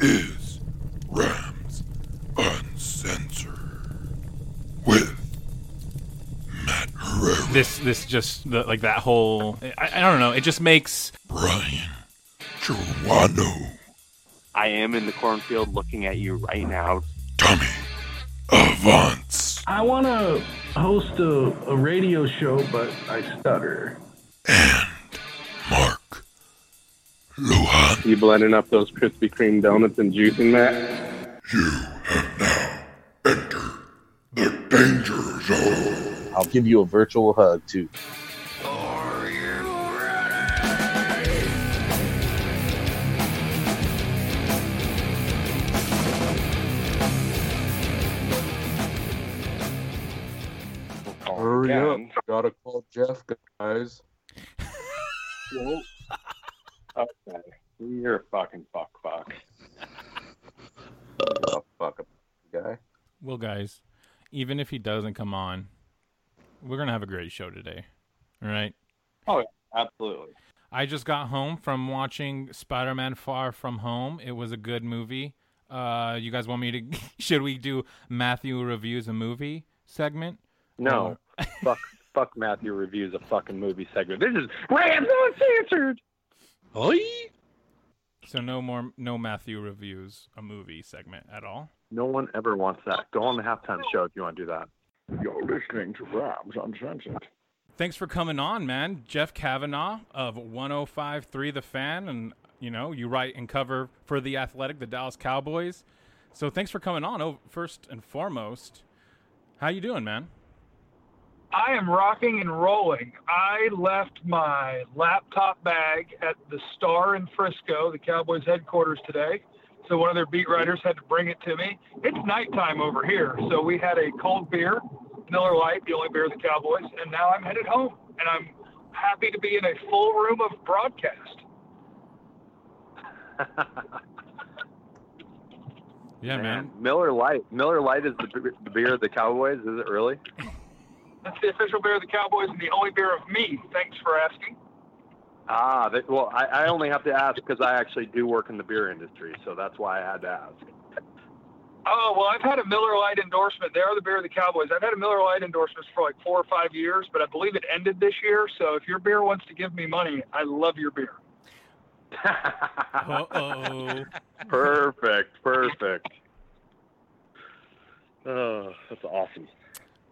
is Rams Uncensored with Matt Herrera, This this just the, like that whole I, I don't know. It just makes Brian Joanno, I am in the cornfield looking at you right now. Tommy Avance, I want to host a, a radio show, but I stutter. and Mark Luhan. You blending up those Krispy Kreme donuts and juicing that? You have now entered the danger zone. I'll give you a virtual hug too. Are you Hurry again. up. Gotta call Jeff, guys. Okay. You're a fucking fuck fuck. Fuck a guy. well, guys. Even if he doesn't come on, we're gonna have a great show today. All right. Oh, absolutely. I just got home from watching Spider-Man: Far From Home. It was a good movie. Uh, you guys want me to? should we do Matthew reviews a movie segment? No. fuck fuck Matthew reviews a fucking movie segment. This is Rams Uncensored. So no more, no Matthew reviews a movie segment at all. No one ever wants that. Go on the halftime show if you want to do that. You're listening to Rams Uncensored. Thanks for coming on, man. Jeff Cavanaugh of 105.3 The Fan, and you know you write and cover for the Athletic, the Dallas Cowboys. So thanks for coming on. Oh, first and foremost, how you doing, man? I am rocking and rolling. I left my laptop bag at the Star in Frisco, the Cowboys headquarters today. So one of their beat writers had to bring it to me. It's nighttime over here, so we had a cold beer, Miller Lite, the only beer of the Cowboys, and now I'm headed home. And I'm happy to be in a full room of broadcast. Yeah, man. Miller Lite. Miller Lite is the beer of the Cowboys. Is it really? That's the official beer of the Cowboys and the only beer of me. Thanks for asking. Ah, that, well, I, I only have to ask because I actually do work in the beer industry, so that's why I had to ask. Oh well, I've had a Miller Lite endorsement. They are the beer of the Cowboys. I've had a Miller Lite endorsement for like four or five years, but I believe it ended this year. So if your beer wants to give me money, I love your beer. Oh. perfect, perfect. Oh, that's awesome.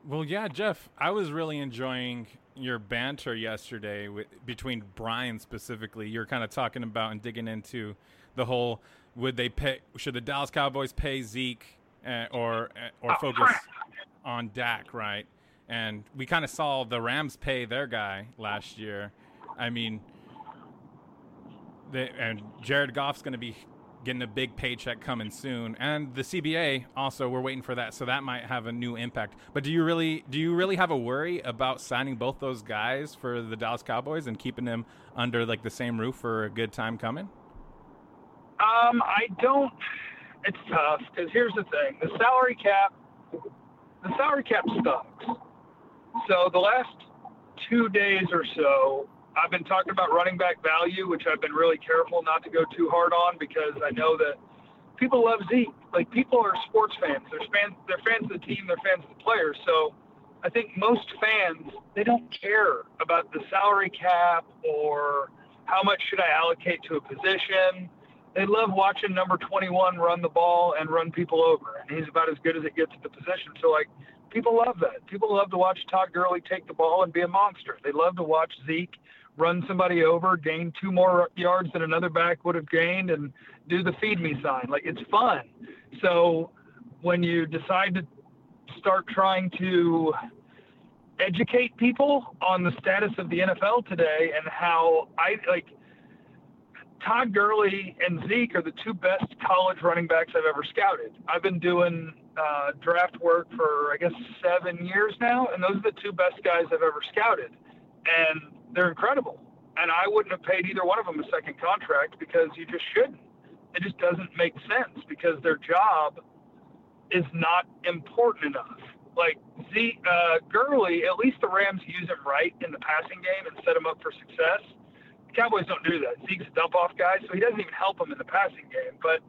Well, yeah, Jeff, I was really enjoying your banter yesterday with, between Brian specifically. You're kind of talking about and digging into the whole would they pay should the Dallas Cowboys pay Zeke uh, or uh, or focus on Dak, right? And we kind of saw the Rams pay their guy last year. I mean, they, and Jared Goff's going to be getting a big paycheck coming soon, and the CBA also we're waiting for that, so that might have a new impact. But do you really do you really have a worry about signing both those guys for the Dallas Cowboys and keeping them under like the same roof for a good time coming? Um, I don't. It's tough because here's the thing: the salary cap, the salary cap sucks. So the last two days or so, I've been talking about running back value, which I've been really careful not to go too hard on because I know that people love Zeke. Like people are sports fans. They're fans. They're fans of the team. They're fans of the players. So I think most fans they don't care about the salary cap or how much should I allocate to a position. They love watching number 21 run the ball and run people over, and he's about as good as it gets at the position. So like people love that. People love to watch Todd Gurley take the ball and be a monster. They love to watch Zeke run somebody over, gain two more yards than another back would have gained, and do the feed me sign. Like it's fun. So when you decide to start trying to educate people on the status of the NFL today and how I like Todd Gurley and Zeke are the two best college running backs I've ever scouted. I've been doing uh, draft work for I guess seven years now, and those are the two best guys I've ever scouted, and they're incredible. And I wouldn't have paid either one of them a second contract because you just shouldn't. It just doesn't make sense because their job is not important enough. Like Zeke uh, Gurley, at least the Rams use him right in the passing game and set him up for success. The Cowboys don't do that. Zeke's a dump off guy, so he doesn't even help them in the passing game. But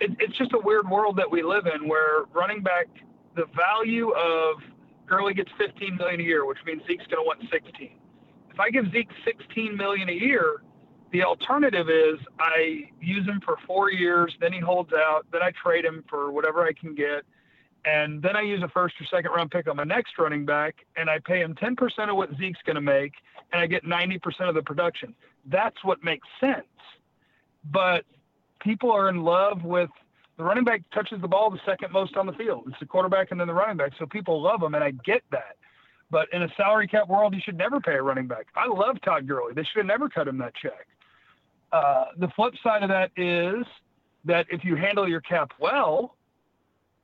it, it's just a weird world that we live in where running back, the value of Gurley gets 15 million a year, which means Zeke's going to want 16 if I give Zeke 16 million a year, the alternative is I use him for four years, then he holds out, then I trade him for whatever I can get, and then I use a first or second round pick on my next running back, and I pay him 10% of what Zeke's going to make, and I get 90% of the production. That's what makes sense. But people are in love with the running back touches the ball the second most on the field. It's the quarterback and then the running back. So people love him, and I get that. But in a salary cap world, you should never pay a running back. I love Todd Gurley. They should have never cut him that check. Uh, the flip side of that is that if you handle your cap well,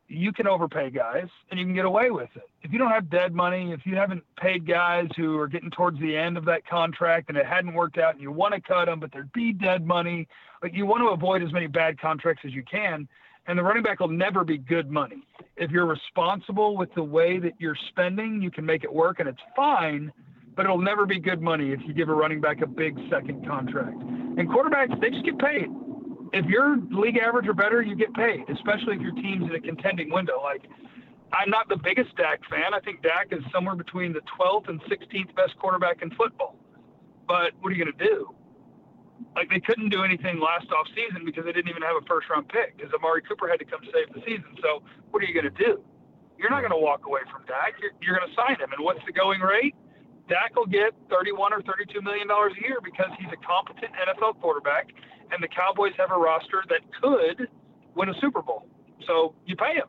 you can overpay guys and you can get away with it. If you don't have dead money, if you haven't paid guys who are getting towards the end of that contract and it hadn't worked out and you want to cut them, but there'd be dead money, like you want to avoid as many bad contracts as you can and the running back will never be good money. If you're responsible with the way that you're spending, you can make it work and it's fine, but it'll never be good money if you give a running back a big second contract. And quarterbacks, they just get paid. If you're league average or better, you get paid, especially if your team's in a contending window. Like, I'm not the biggest Dak fan. I think Dak is somewhere between the 12th and 16th best quarterback in football. But what are you going to do? Like they couldn't do anything last off season because they didn't even have a first round pick because Amari Cooper had to come save the season. So what are you going to do? You're not going to walk away from Dak. You're, you're going to sign him. And what's the going rate? Dak will get 31 or 32 million dollars a year because he's a competent NFL quarterback, and the Cowboys have a roster that could win a Super Bowl. So you pay him.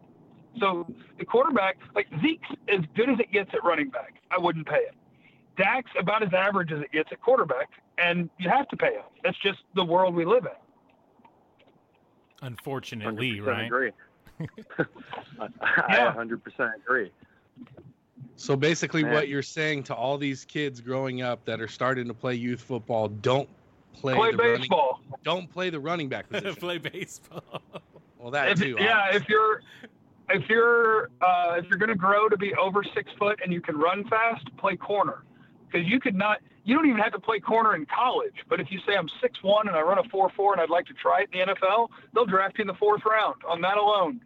So the quarterback, like Zeke's as good as it gets at running back, I wouldn't pay him. Dak's about as average as it gets at quarterback, and you have to pay him. That's just the world we live in. Unfortunately, right? Agree. I Yeah. 100% agree. So basically, Man. what you're saying to all these kids growing up that are starting to play youth football, don't play, Play the running, baseball. don't play the running back position. Play baseball. well, that If, too. yeah, obviously. if you're if you're uh, if you're going to grow to be over six foot and you can run fast, play corner because you could not. You don't even have to play corner in college. But if you say I'm six one and I run a four four and I'd like to try it in the NFL, they'll draft you in the fourth round on that alone.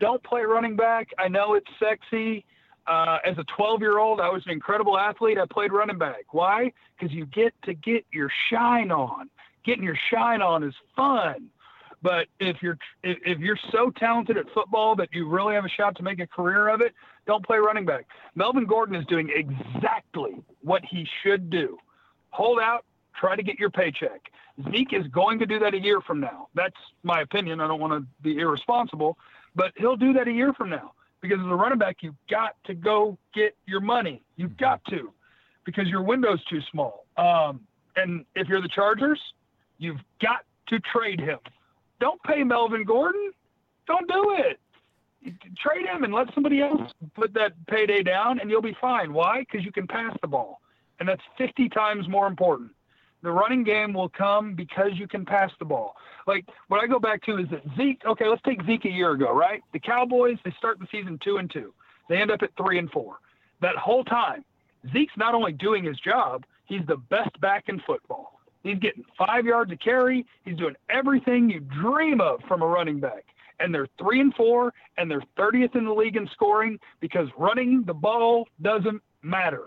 Don't play running back. I know it's sexy. Uh, as a 12 year old, I was an incredible athlete. I played running back. Why? Because you get to get your shine on. Getting your shine on is fun. But if you're if you're so talented at football that you really have a shot to make a career of it, don't play running back. Melvin Gordon is doing exactly what he should do. Hold out, try to get your paycheck. Zeke is going to do that a year from now. That's my opinion. I don't want to be irresponsible, but he'll do that a year from now because as a running back, you've got to go get your money. You've got to because your window's too small. Um, and if you're the Chargers, you've got to trade him. Don't pay Melvin Gordon. Don't do it. Trade him and let somebody else put that payday down, and you'll be fine. Why? Because you can pass the ball, and that's 50 times more important. The running game will come because you can pass the ball. Like what I go back to is that Zeke. Okay, let's take Zeke a year ago, right? The Cowboys they start the season two and two. They end up at three and four. That whole time, Zeke's not only doing his job, he's the best back in football. He's getting five yards a carry. He's doing everything you dream of from a running back. And they're three and four, and they're 30th in the league in scoring because running the ball doesn't matter.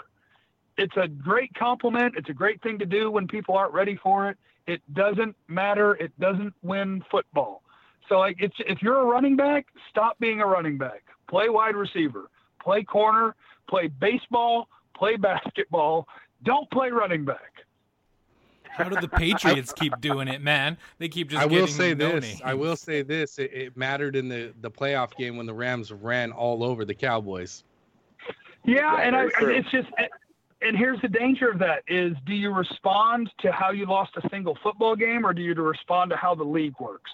It's a great compliment. It's a great thing to do when people aren't ready for it. It doesn't matter. It doesn't win football. So, like, it's, if you're a running back, stop being a running back. Play wide receiver. Play corner. Play baseball. Play basketball. Don't play running back. How do the Patriots keep doing it, man? They keep just. I will getting say no this. I will say this. It, it mattered in the the playoff game when the Rams ran all over the Cowboys. Yeah, and I, it's just, and here's the danger of that: is do you respond to how you lost a single football game, or do you respond to how the league works?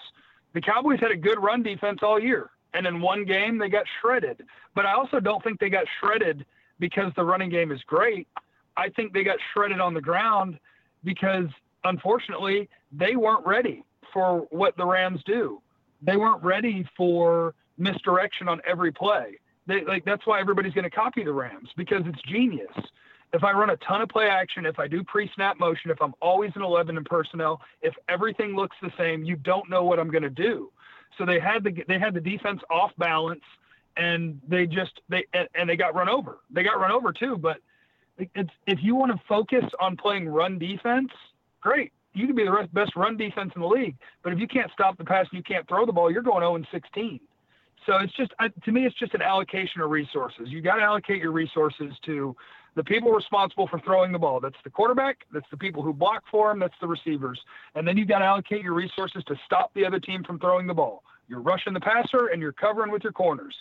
The Cowboys had a good run defense all year, and in one game they got shredded. But I also don't think they got shredded because the running game is great. I think they got shredded on the ground because unfortunately they weren't ready for what the Rams do. They weren't ready for misdirection on every play. They, like that's why everybody's going to copy the Rams because it's genius. If I run a ton of play action, if I do pre-snap motion, if I'm always in 11 in personnel, if everything looks the same, you don't know what I'm going to do. So they had the they had the defense off balance, and they just they and, and they got run over. They got run over too, but it's, if you want to focus on playing run defense, great. You can be the best run defense in the league, but if you can't stop the pass and you can't throw the ball, you're going 0 and 16. So it's just to me, it's just an allocation of resources. You got to allocate your resources to the people responsible for throwing the ball. That's the quarterback. That's the people who block for him. That's the receivers. And then you've got to allocate your resources to stop the other team from throwing the ball. You're rushing the passer and you're covering with your corners.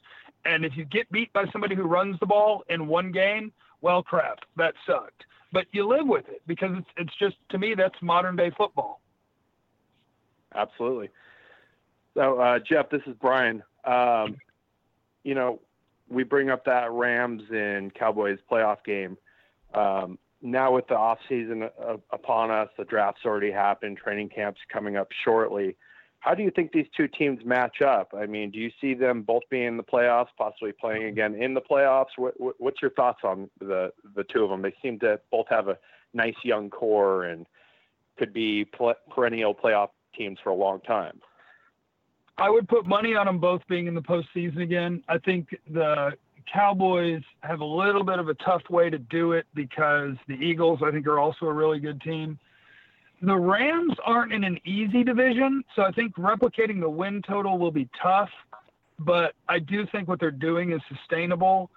And if you get beat by somebody who runs the ball in one game, well, crap, that sucked. But you live with it because it's it's just to me that's modern day football. Absolutely. So, uh, Jeff, this is Brian. Um, you know, we bring up that Rams and Cowboys playoff game. Um, now with the off season uh, upon us, the draft's already happened, training camps coming up shortly. How do you think these two teams match up? I mean, do you see them both being in the playoffs, possibly playing again in the playoffs? What, what, what's your thoughts on the the two of them? They seem to both have a nice young core and could be pl- perennial playoff teams for a long time. I would put money on them both being in the postseason again. I think the Cowboys have a little bit of a tough way to do it because the Eagles, I think, are also a really good team. The Rams aren't in an easy division, so I think replicating the win total will be tough. But I do think what they're doing is sustainable.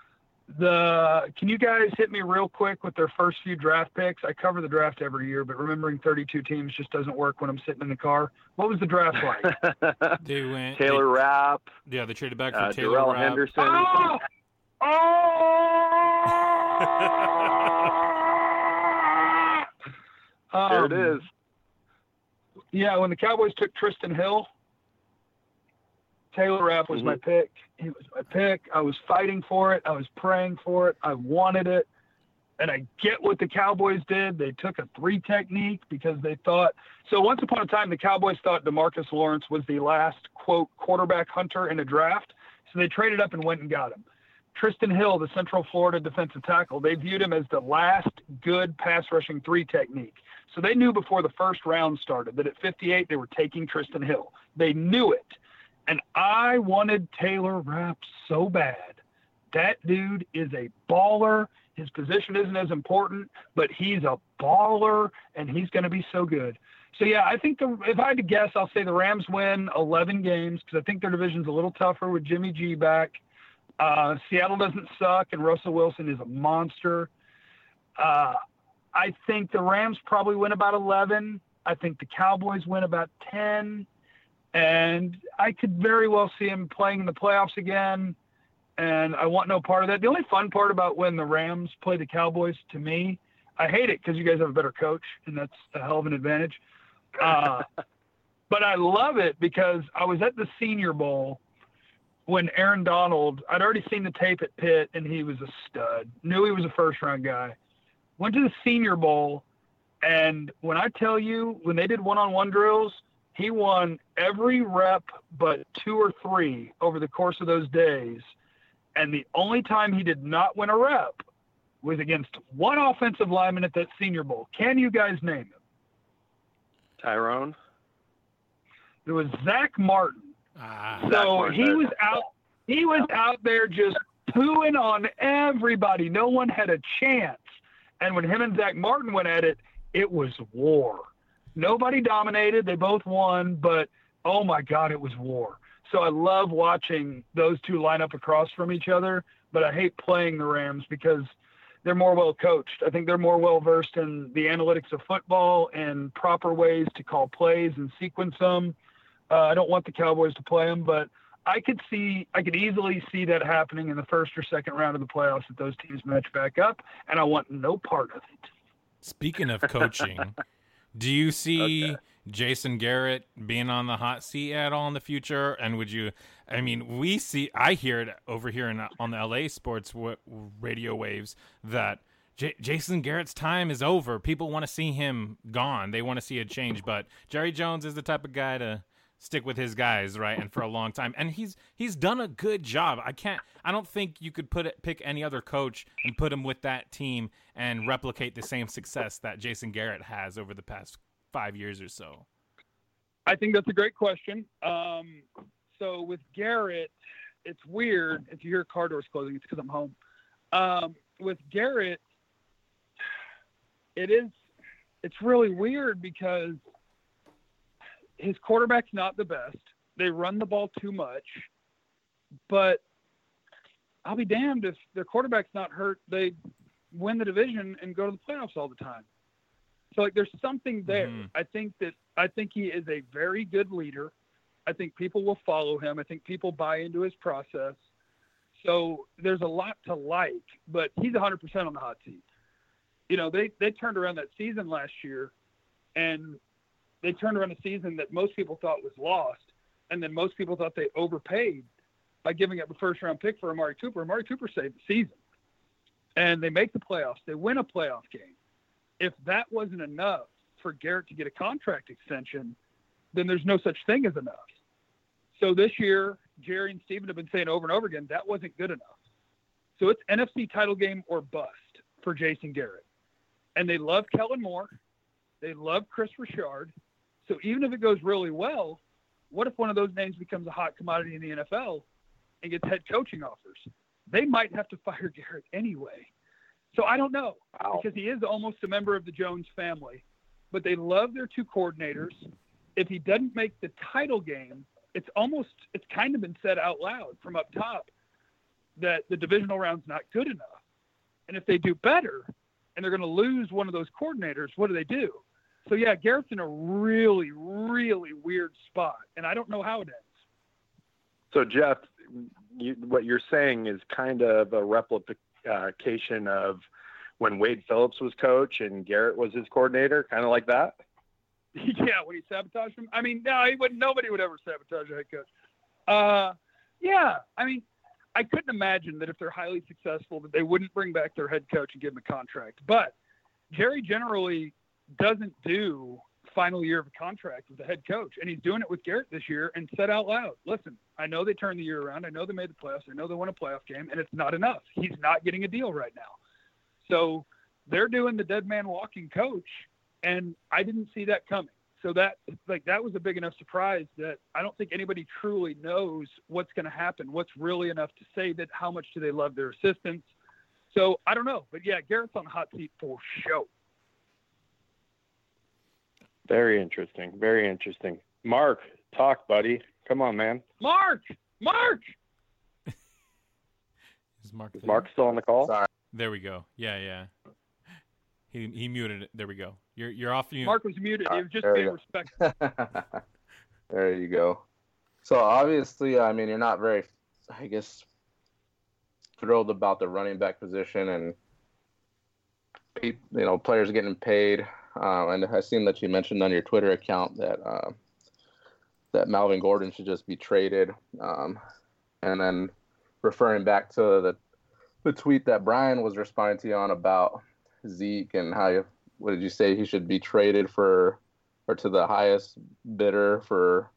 The can you guys hit me real quick with their first few draft picks? I cover the draft every year, but remembering 32 teams just doesn't work when I'm sitting in the car. What was the draft like? They went Taylor Rapp, yeah, they traded back for uh, Taylor Darrell Rapp. Henderson. oh! Oh! there Um, it is. Yeah, when the Cowboys took Trysten Hill, Taylor Rapp was my mm-hmm. pick. He was my pick. I was fighting for it. I was praying for it. I wanted it. And I get what the Cowboys did. They took a three technique because they thought so once upon a time the Cowboys thought DeMarcus Lawrence was the last quote quarterback hunter in a draft. So they traded up and went and got him. Trysten Hill, the Central Florida defensive tackle, they viewed him as the last good pass rushing three technique. So they knew before the first round started that at 58 they were taking Trysten Hill. They knew it. And I wanted Taylor Rapp so bad. That dude is a baller. His position isn't as important, but he's a baller and he's going to be so good. So yeah, I think the, if I had to guess, I'll say the Rams win 11 games because I think their division's a little tougher with Jimmy G back. Uh, Seattle doesn't suck, and Russell Wilson is a monster. Uh, I think the Rams probably win about 11. I think the Cowboys win about 10. And I could very well see him playing in the playoffs again. And I want no part of that. The only fun part about when the Rams play the Cowboys to me, I hate it because you guys have a better coach, and that's a hell of an advantage. Uh, but I love it because I was at the Senior Bowl when Aaron Donald, I'd already seen the tape at Pitt, and he was a stud. Knew he was a first round guy. Went to the Senior Bowl, and when I tell you, when they did one on one drills, he won every rep but two or three over the course of those days. And the only time he did not win a rep was against one offensive lineman at that Senior Bowl. Can you guys name him? Tyrone. It was Zack Martin. Ah, So Martin, he was out. He was out there just pooing on everybody. No one had a chance. And when him and Zack Martin went at it, it was war. Nobody dominated. They both won, but oh my God, it was war. So I love watching those two line up across from each other, but I hate playing the Rams because they're more well coached. I think they're more well versed in the analytics of football and proper ways to call plays and sequence them. Uh, I don't want the Cowboys to play them, but I could see, I could easily see that happening in the first or second round of the playoffs that those teams match back up, and I want no part of it. Speaking of coaching, do you see Jason Garrett being on the hot seat at all in the future? And would you? I mean, we see, I hear it over here in, on the LA sports w- radio waves that J- Jason Garrett's time is over. People want to see him gone. They want to see a change. But Jerry Jones is the type of guy to stick with his guys, right? And for a long time, and he's he's done a good job. I can't. I don't think you could put it, pick any other coach and put him with that team and replicate the same success that Jason Garrett has over the past five years or so. I think that's a great question. Um, so with Garrett, it's weird. If you hear car doors closing, it's because I'm home. Um, with Garrett, it is. It's really weird because his quarterback's not the best. They run the ball too much, but I'll be damned if their quarterback's not hurt. They win the division and go to the playoffs all the time. So like, there's something there. Mhm. I think that I think he is a very good leader. I think people will follow him. I think people buy into his process. So there's a lot to like, but he's 100% on the hot seat. You know, they they turned around that season last year, and they turned around a season that most people thought was lost, and then most people thought they overpaid by giving up a first round pick for Amari Cooper. Amari Cooper saved the season, and they make the playoffs. They win a playoff game. If that wasn't enough for Garrett to get a contract extension, then there's no such thing as enough. So this year, Jerry and Steven have been saying over and over again that wasn't good enough. So it's NFC title game or bust for Jason Garrett. And they love Kellen Moore. They love Kris Richard. So even if it goes really well, what if one of those names becomes a hot commodity in the NFL and gets head coaching offers? They might have to fire Garrett anyway. So I don't know Wow. because he is almost a member of the Jones family, but they love their two coordinators. If he doesn't make the title game, it's almost it's kind of been said out loud from up top that the divisional round's not good enough. And if they do better and they're going to lose one of those coordinators, what do they do? So yeah, Garrett's in a really really weird spot and I don't know how it ends. So Jeff, you, what you're saying is kind of a replication of when Wade Phillips was coach and Garrett was his coordinator, kind of like that. yeah, when he sabotaged him. I mean, no, he would. Nobody would ever sabotage a head coach. Uh, yeah, I mean, I couldn't imagine that if they're highly successful, that they wouldn't bring back their head coach and give him a contract. But Jerry generally doesn't do final year of a contract with the head coach, and he's doing it with Garrett this year. And said out loud, "Listen, I know they turned the year around. I know they made the playoffs. I know they won a playoff game, and it's not enough. He's not getting a deal right now. So they're doing the dead man walking coach." and I didn't see that coming. So that like that was a big enough surprise that I don't think anybody truly knows what's going to happen. What's really enough to say that how much do they love their assistants? So I don't know, but yeah, Garrett's on the hot seat for show. Very interesting. Very interesting. Mark, talk, buddy. Come on, man. Mark, Mark. Is Mark? Is? Mark still on the call? Sorry. There we go. Yeah, yeah. He he muted it. There we go. You're you're off mute. Mark was muted. He was just There being respectful. there you go. So obviously, I mean, you're not very, I guess, thrilled about the running back position and you know players getting paid. Um, and I seen that you mentioned on your Twitter account that uh, that Melvin Gordon should just be traded. Um, and then referring back to the the tweet that Brian was responding to you on about Zeke and how you, what did you say he should be traded for or to the highest bidder for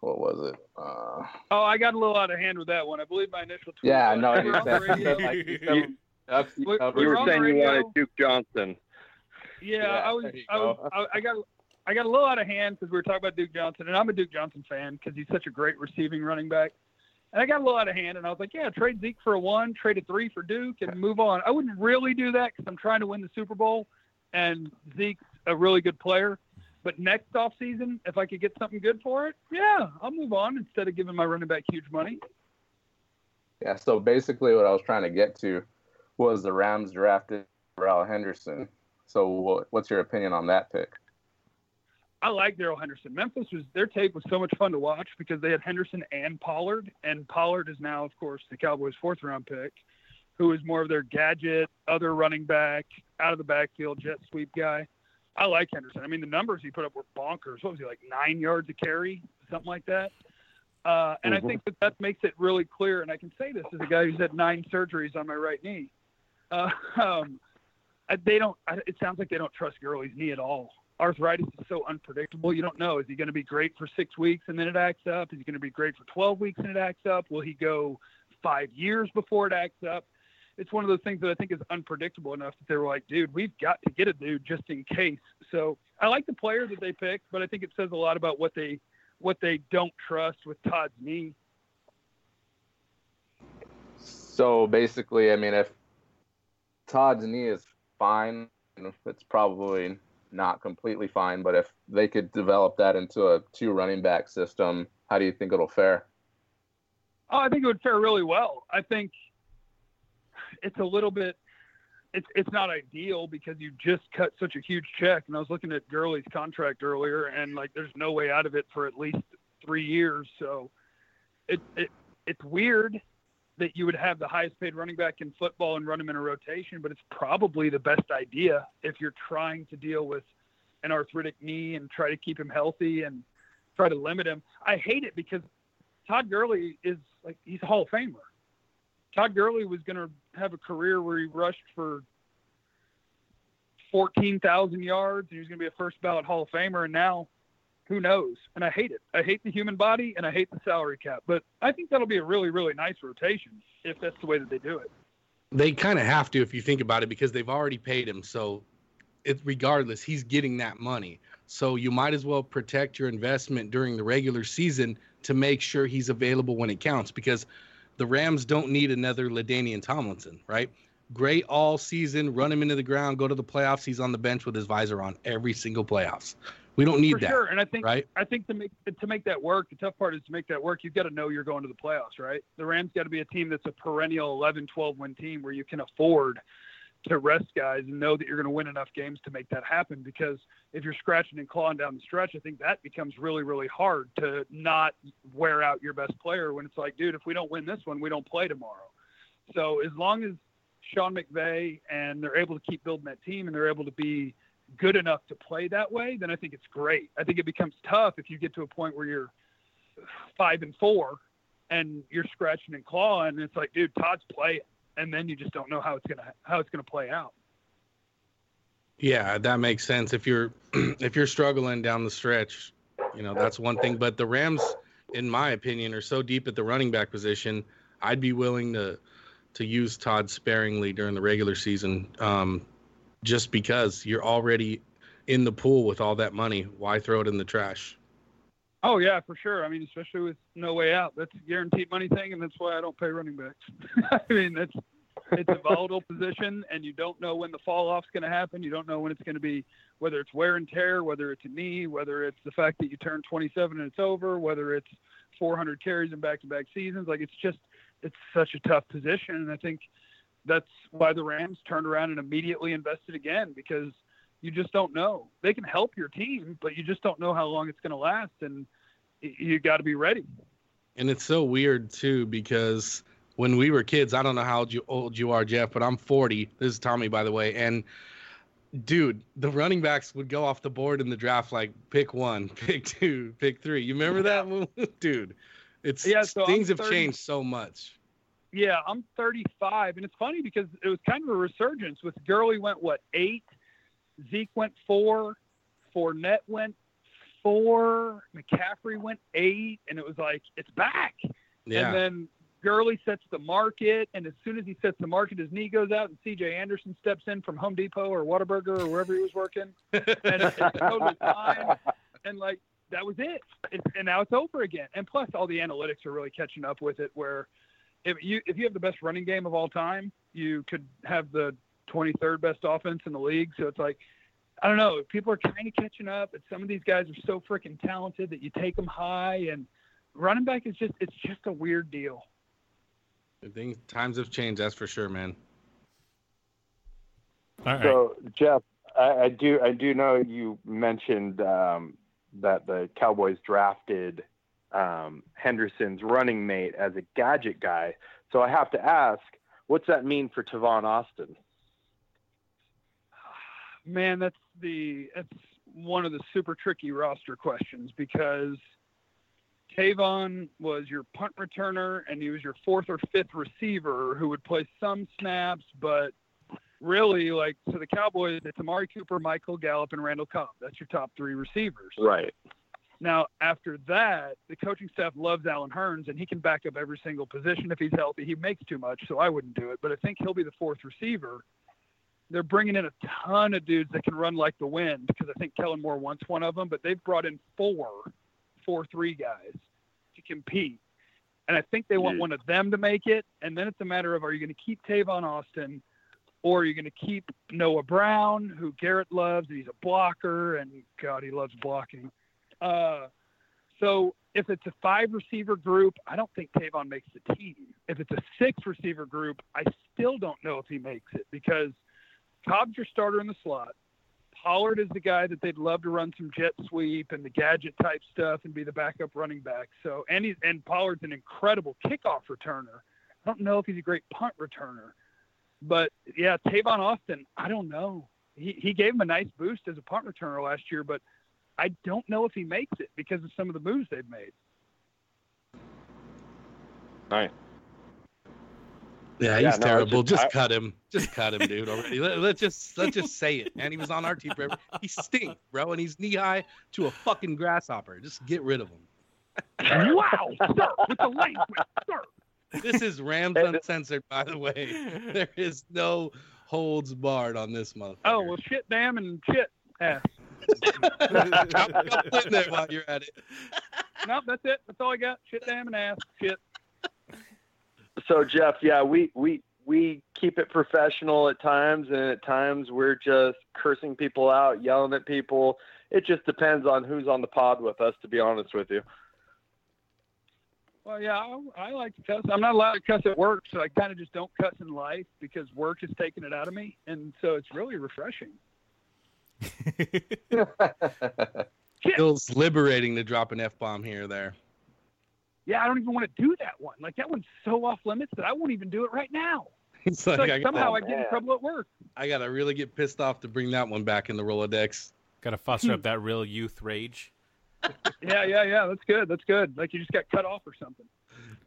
what was it? Uh, Oh, I got a little out of hand with that one. I believe my initial tweet. yeah, no, "We're you you radio." said like you said, up- We- up- we You were were on the saying you wanted Duke Johnson. Yeah, Yeah, I was. I was. I, I got. I got a little out of hand because we were talking about Duke Johnson, and I'm a Duke Johnson fan because he's such a great receiving running back. And I got a little out of hand, and I was like, "Yeah, trade Zeke for a one, trade a three for Duke, and move on." I wouldn't really do that because I'm trying to win the Super Bowl, and Zeke's a really good player. But next off season, if I could get something good for it, yeah, I'll move on instead of giving my running back huge money. Yeah, so basically what I was trying to get to was the Rams drafted Darrell Henderson. So what's your opinion on that pick? I like Darrell Henderson. Memphis was their tape was so much fun to watch because they had Henderson and Pollard, and Pollard is now, of course, the Cowboys' fourth round pick, who is more of their gadget, other running back, out of the backfield, jet sweep guy. I like Henderson. I mean, the numbers he put up were bonkers. What was he like, nine yards a carry, something like that? Uh, and I Mhm. think that that makes it really clear. And I can say this as a guy who's had nine surgeries on my right knee. Uh, um, I- they don't. It sounds like they don't trust Gurley's knee at all. Arthritis is so unpredictable. You don't know. Is he going to be great for six weeks and then it acts up? Is he going to be great for 12 weeks and it acts up? Will he go five years before it acts up? It's one of those things that I think is unpredictable enough that they were like, dude, we've got to get a dude just in case. So I like the player that they picked, but I think it says a lot about what they what they don't trust with Todd's knee. So basically, I mean, if Todd's knee is fine, it's probably not completely fine, but if they could develop that into a two running back system, how do you think it'll fare? Oh, I think it would fare really well. I think it's a little bit. It's it's not ideal because you just cut such a huge check, and I was looking at Gurley's contract earlier, and like there's no way out of it for at least three years. So, it it it's weird that you would have the highest paid running back in football and run him in a rotation, but it's probably the best idea if you're trying to deal with an arthritic knee and try to keep him healthy and try to limit him. I hate it because Todd Gurley is like he's a Hall of Famer. Todd Gurley was going to have a career where he rushed for 14,000 yards and he was going to be a first ballot Hall of Famer and now who knows? And I hate it. I hate the human body and I hate the salary cap, but I think that'll be a really really nice rotation if that's the way that they do it. They kind of have to if you think about it because they've already paid him. So, it regardless, he's getting that money. So you might as well protect your investment during the regular season to make sure he's available when it counts because the Rams don't need another LaDainian Tomlinson, right? Great all season, run him into the ground, go to the playoffs. He's on the bench with his visor on every single playoffs. We don't need For that. sure, and I think right? I think to make to make that work, the tough part is to make that work. You've got to know you're going to the playoffs, right? The Rams got to be a team that's a perennial 11, 12 win team where you can afford to rest guys and know that you're going to win enough games to make that happen. Because if you're scratching and clawing down the stretch, I think that becomes really, really hard to not wear out your best player when it's like, dude, if we don't win this one, we don't play tomorrow. So as long as Sean McVay and they're able to keep building that team and they're able to be good enough to play that way, then I think it's great. I think it becomes tough if you get to a point where you're five and four and you're scratching and clawing and it's like, dude, Todd's playing and then you just don't know how it's gonna how it's gonna play out. Yeah, that makes sense. If you're if you're struggling down the stretch, you know, that's one thing. But the Rams, in my opinion, are so deep at the running back position, I'd be willing to to use Todd sparingly during the regular season. Um, just because you're already in the pool with all that money. Why throw it in the trash? Oh yeah, for sure. I mean, especially with no way out. That's a guaranteed money thing, and that's why I don't pay running backs. I mean, that's it's a volatile position, and you don't know when the fall off's going to happen. You don't know when it's going to be, whether it's wear and tear, whether it's a knee, whether it's the fact that you turn 27 and it's over, whether it's 400 carries in back-to-back seasons. Like it's just it's such a tough position, and I think that's why the Rams turned around and immediately invested again because you just don't know. They can help your team, but you just don't know how long it's going to last, and you got to be ready. And it's so weird too because when we were kids, I don't know how old you, are, Jeff, but I'm 40. This is Tommy, by the way, and dude, the running backs would go off the board in the draft like pick one, pick two, pick three. You remember that dude? It's Yeah, so things have 30 changed so much. Yeah, I'm 35, and it's funny because it was kind of a resurgence. With Gurley went what eight, Zeke went four, Fournette went four, McCaffrey went eight, and it was like it's back. Yeah. And then Gurley sets the market, and as soon as he sets the market, his knee goes out, and C.J. Anderson steps in from Home Depot or Whataburger or wherever he was working, and it's totally fine. And like that was it. It's, and now it's over again. And plus, all the analytics are really catching up with it. Where if you if you have the best running game of all time, you could have the 23rd best offense in the league. So it's like I don't know. People are kind of catching up, but some of these guys are so freaking talented that you take them high. And running back is just it's just a weird deal. I think times have changed, that's for sure, man. All right. So Jeff, I, I do I do know you mentioned um, that the Cowboys drafted um, Henderson's running mate as a gadget guy. So I have to ask, what's that mean for Tavon Austin? Man, that's the that's one of the super tricky roster questions because Tavon was your punt returner and he was your fourth or fifth receiver who would play some snaps, but really like so the Cowboys it's Amari Cooper, Michael Gallup, and Randall Cobb. That's your top three receivers. Right. Now, after that, the coaching staff loves Allen Hurns, and he can back up every single position if he's healthy. He makes too much, so I wouldn't do it. But I think he'll be the fourth receiver. They're bringing in a ton of dudes that can run like the wind because I think Kellen Moore wants one of them. But they've brought in four, four three guys to compete, and I think they want one of them to make it. And then it's a matter of are you going to keep Tavon Austin, or are you going to keep Noah Brown, who Garrett loves, and he's a blocker, and God, he loves blocking. Uh, so if it's a five receiver group, I don't think Tavon makes the team. If it's a six receiver group, I still don't know if he makes it because Cobb's your starter in the slot. Pollard is the guy that they'd love to run some jet sweep and the gadget type stuff and be the backup running back. So and and Pollard's an incredible kickoff returner. I don't know if he's a great punt returner. But yeah, Tavon Austin, I don't know. He he gave him a nice boost as a punt returner last year, but I don't know if he makes it because of some of the moves they've made. Nice. Yeah, Yeah, he's no, terrible. just- Just, I- cut him. Just cut him, dude. Already. Let, let's just let's just say it, And He was on our team forever. He stinks, bro, and he's knee high to a fucking grasshopper. Just get rid of him. wow, sir, with the language, sir. This is Rams Uncensored, by the way. There is no holds barred on this motherfucker. Oh well, shit, damn, and shit. ass. In there while you're at it. nope, that's it. That's all I got. Shit, damn, and ass. Shit. So Jeff, yeah, we we we keep it professional at times, and at times we're just cursing people out, yelling at people. It just depends on who's on the pod with us, to be honest with you. Well, yeah, I, I like to cuss. I'm not allowed to cuss at work, so I kind of just don't cuss in life because work is taking it out of me, and so it's really refreshing. Feels liberating to drop an F bomb here or there. Yeah, I don't even want to do that one. Like that one's so off limits that I won't even do it right now. It's It's like, like I, somehow oh, I gotta, get in trouble at work. I gotta really get pissed off to bring that one back in the Rolodex. Got to foster up that real youth rage. Yeah, yeah, yeah. That's good. That's good. Like you just got cut off or something.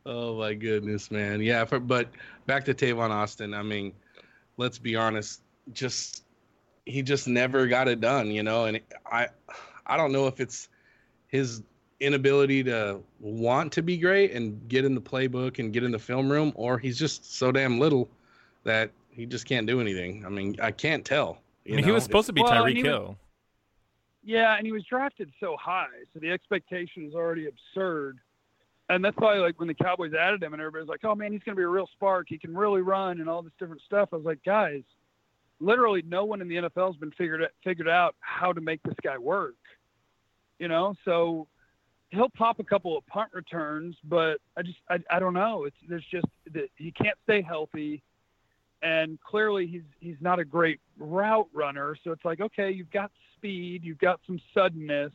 Oh my goodness, man. Yeah, for, but back to Tavon Austin. I mean, let's be honest. Just he just never got it done, you know. And I, I don't know if it's his inability to want to be great and get in the playbook and get in the film room, or he's just so damn little that he just can't do anything. I mean, I can't tell. I you mean, he was supposed to be Well, Tyreek Hill. Yeah, and he was drafted so high, so the expectation is already absurd. And that's why, like, when the Cowboys added him, and everybody's like, "Oh man, he's going to be a real spark. He can really run and all this different stuff." I was like, guys, literally, no one in the NFL has been figured figured out how to make this guy work. You know, so he'll pop a couple of punt returns, but I just I, I don't know. It's there's just that he can't stay healthy, and clearly he's he's not a great route runner. So it's like okay, you've got speed, you've got some suddenness,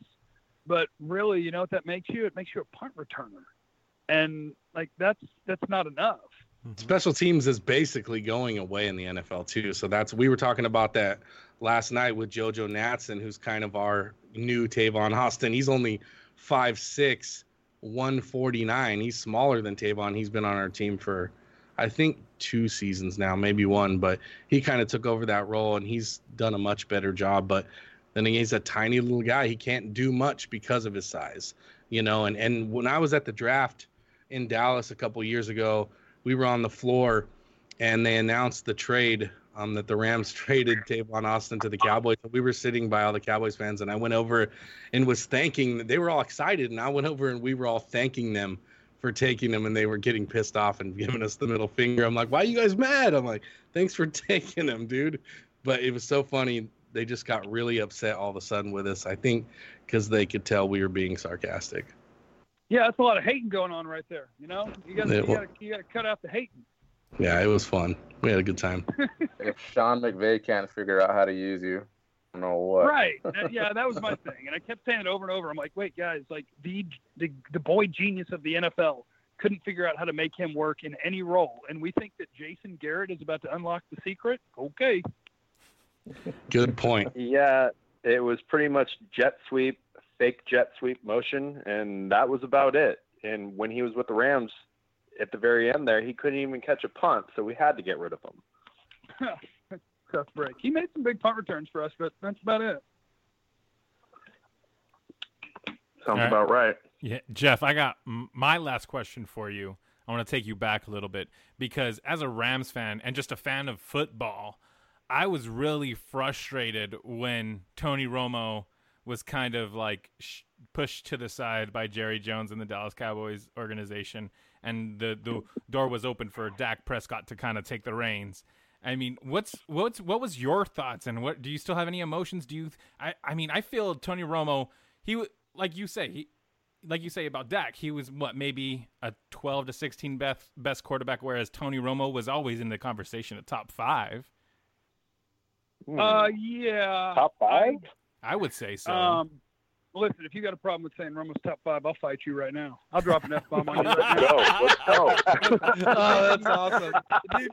but really, you know what that makes you? It makes you a punt returner, and like that's that's not enough. Mm-hmm. Special teams is basically going away in the NFL too. So that's we were talking about that last night with JoJo Natson, who's kind of our new Tavon Austin. He's only 5'6", 149. He's smaller than Tavon. He's been on our team for I think two seasons now, maybe one, but he kind of took over that role and he's done a much better job. But then again, he's a tiny little guy. He can't do much because of his size, you know. And and when I was at the draft in Dallas a couple years ago, we were on the floor and they announced the trade um, that the Rams traded Tavon Austin to the Cowboys. We were sitting by all the Cowboys fans, and I went over and was thanking. They were all excited, and I went over and we were all thanking them for taking them, and they were getting pissed off and giving us the middle finger. I'm like, "Why are you guys mad?" I'm like, "Thanks for taking them, dude." But it was so funny. They just got really upset all of a sudden with us. I think because they could tell we were being sarcastic. Yeah, that's a lot of hating going on right there. You know, you got yeah, well, you got to cut out the hating. Yeah, it was fun. We had a good time. if Sean McVay can't figure out how to use you, I don't know what. Right. That- yeah, that was my thing, and I kept saying it over and over. I'm like, wait, guys, like the the the boy genius of the NFL couldn't figure out how to make him work in any role, and we think that Jason Garrett is about to unlock the secret. Okay. Good point. Yeah, it was pretty much jet sweep, fake jet sweep motion, and that was about it. And when he was with the Rams at the very end there, he couldn't even catch a punt, so we had to get rid of him. Tough break. He made some big punt returns for us, but that's about it. Sounds All right. about right. Yeah, Jeff, I got my last question for you. I want to take you back a little bit because as a Rams fan and just a fan of football, I was really frustrated when Tony Romo was kind of like sh- pushed to the side by Jerry Jones and the Dallas Cowboys organization, and the the door was open for Dak Prescott to kind of take the reins. I mean, what's what's what was your thoughts and what do you still have any emotions? Do you? I I mean, I feel Tony Romo. He w- like you say he like you say about Dak, he was what maybe a 12 to 16 best best quarterback, whereas Tony Romo was always in the conversation at top five. Uh, yeah. Top five? I would say so. Um, listen, if you got a problem with saying Romo's top five, I'll fight you right now. I'll drop an F bomb on you right now. Let's go. Let's go. oh, that's awesome. The dude,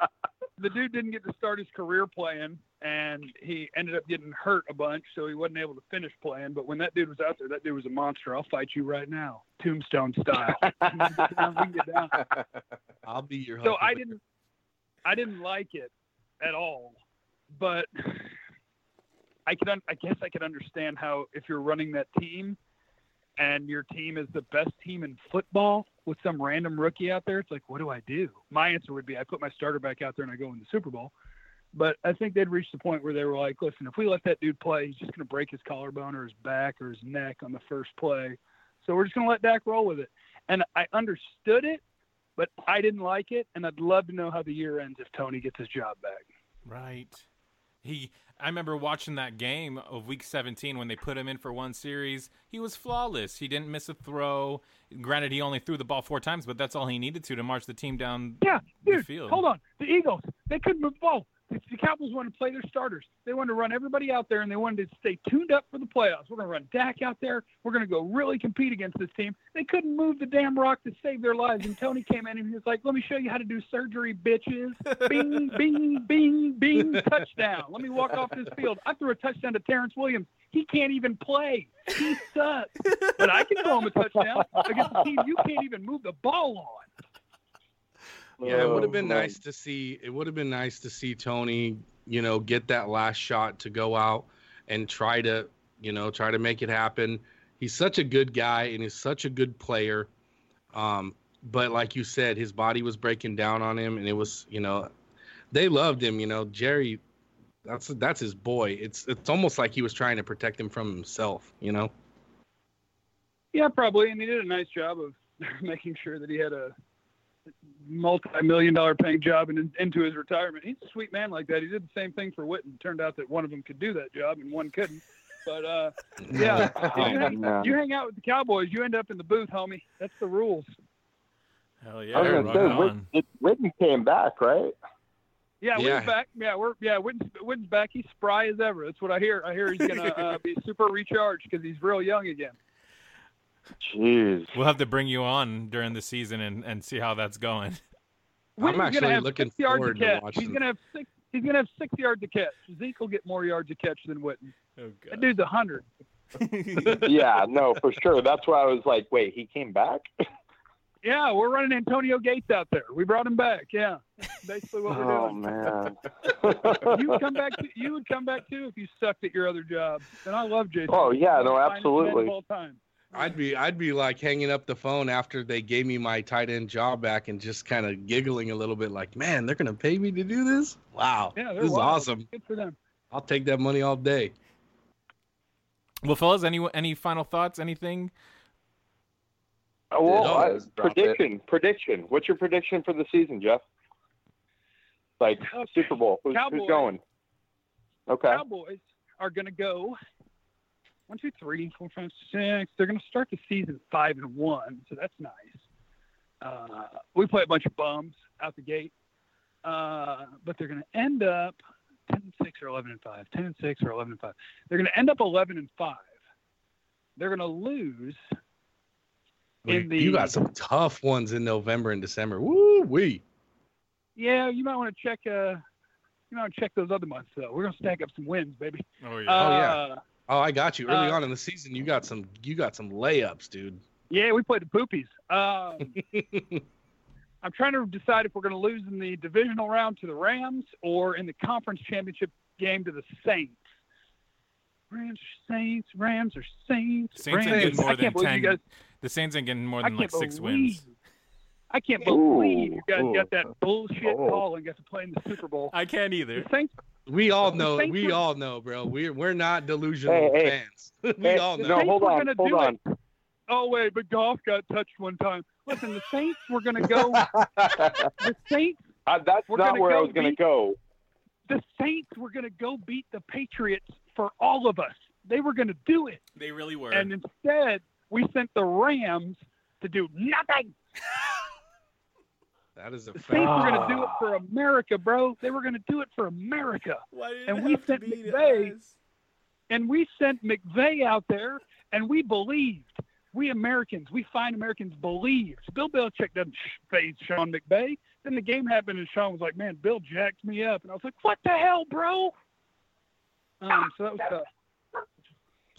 the dude didn't get to start his career playing, and he ended up getting hurt a bunch, so he wasn't able to finish playing. But when that dude was out there, that dude was a monster. I'll fight you right now, tombstone style. we can get down. I'll be your. So I didn't, I didn't like it at all, but I could, un- I guess, I could understand how if you're running that team, and your team is the best team in football with some random rookie out there, it's like, what do I do? My answer would be I put my starter back out there and I go in the Super Bowl. But I think they'd reached the point where they were like, listen, if we let that dude play, he's just going to break his collarbone or his back or his neck on the first play. So we're just going to let Dak roll with it. And I understood it, but I didn't like it. And I'd love to know how the year ends if Tony gets his job back. Right. He I remember watching that game of week 17 when they put him in for one series. He was flawless. He didn't miss a throw. Granted he only threw the ball 4 times, but that's all he needed to to march the team down Yeah, the dude, field. hold on. The Eagles, they couldn't move the ball. The the Cowboys wanted to play their starters. They wanted to run everybody out there, and they wanted to stay tuned up for the playoffs. We're going to run Dak out there. We're going to go really compete against this team. They couldn't move the damn rock to save their lives. And Tony came in and he was like, "Let me show you how to do surgery, bitches." Bing, bing, bing, bing, touchdown. Let me walk off this field. I threw a touchdown to Terrance Williams. He can't even play. He sucks. But I can throw him a touchdown against a team you can't even move the ball on. Yeah, it would have been Oh, nice to see. It would have been nice to see Tony, you know, get that last shot to go out and try to, you know, try to make it happen. He's such a good guy and he's such a good player. Um, but like you said, his body was breaking down on him, and it was, you know, they loved him. You know, Jerry, That's that's his boy. It's it's almost like he was trying to protect him from himself, you know. Yeah, probably, and he did a nice job of making sure that he had a multi-million dollar paying job and into his retirement. He's a sweet man like that. He did the same thing for Witten. Turned out that one of them could do that job and one couldn't. But uh, yeah, if you, hang, you hang out with the Cowboys, you end up in the booth, homie. That's the rules. Hell I was yeah, gonna say, on. Whit- Witten came back, right? Yeah, Yeah. Witten's back. Yeah, we're yeah, Witten's, Witten's back. He's spry as ever. That's what I hear. I hear he's gonna uh, be super recharged because he's real young again. Jeez. We'll have to bring you on during the season and, and see how that's going. I'm actually gonna looking forward to to watching. He's gonna have six. He's gonna have six yards to catch. Zeke will get more yards to catch than Witten. Oh That dude's a hundred. yeah, no, for sure. That's why I was like, wait, he came back? Yeah, we're running Antonio Gates out there. We brought him back. Yeah, basically what we're oh doing. man. You would come back. To, you would come back too if you sucked at your other job. And I love Jason. Oh, yeah, no, one of the finest men absolutely. All time. I'd be I'd be like hanging up the phone after they gave me my tight end job back and just kind of giggling a little bit like, man, they're gonna pay me to do this? Wow, Yeah, they're this is awesome. Good for them. I'll take that money all day. Well, fellas, any any final thoughts? Anything? Oh, well, No, I- let's it. prediction, prediction. What's your prediction for the season, Jeff? Like Okay. Super Bowl. Who's, who's going? Okay. Cowboys are going to go one, two, three, four, five, six. They're going to start the season five and one, so that's nice. Uh, we play a bunch of bums out the gate, uh, but they're going to end up ten and six or eleven and five. Ten and six or eleven and five. They're going to end up eleven and five. They're going to lose. You, In the- you got some tough ones in November and December. Woo wee. Yeah, you might want to check. Uh, you might want to check those other months though. We're going to stack up some wins, baby. Oh yeah. Oh, yeah. Oh, I got you. Early Uh, on in the season, you got some you got some layups, dude. Yeah, we played the poopies. Um, I'm trying to decide if we're going to lose in the divisional round to the Rams or in the conference championship game to the Saints. Rams or Saints, Rams or Saints. Saints ain't Rams. getting more I than ten. guys. The Saints ain't getting more than like six believe. wins. I can't believe you guys Ooh, got that bullshit oh. call and got to play in the Super Bowl. I can't either. The Saints, We all know. We were- all know, bro. We're we're not delusional Hey, hey. fans. we Hey, all know. no, Saints hold on, gonna hold do on. oh wait, but golf got touched one time. Listen, the Saints were going to go. the Saints Uh, that's We're not gonna where I was going to go. the Saints were going to go beat the Patriots for all of us. They were going to do it. They really were. And instead, we sent the Rams to do nothing. That is a The Saints fact. were going to do it for America, bro. They were going to do it for America. Why did and it we have to sent be McVay. And we sent McVay out there, and we believed. We Americans, we fine Americans believed. Bill Belichick doesn't sh- faze Sean McVay. Then the game happened, and Sean was like, "Man, Bill jacked me up," and I was like, "What the hell, bro?" Um, so that was tough.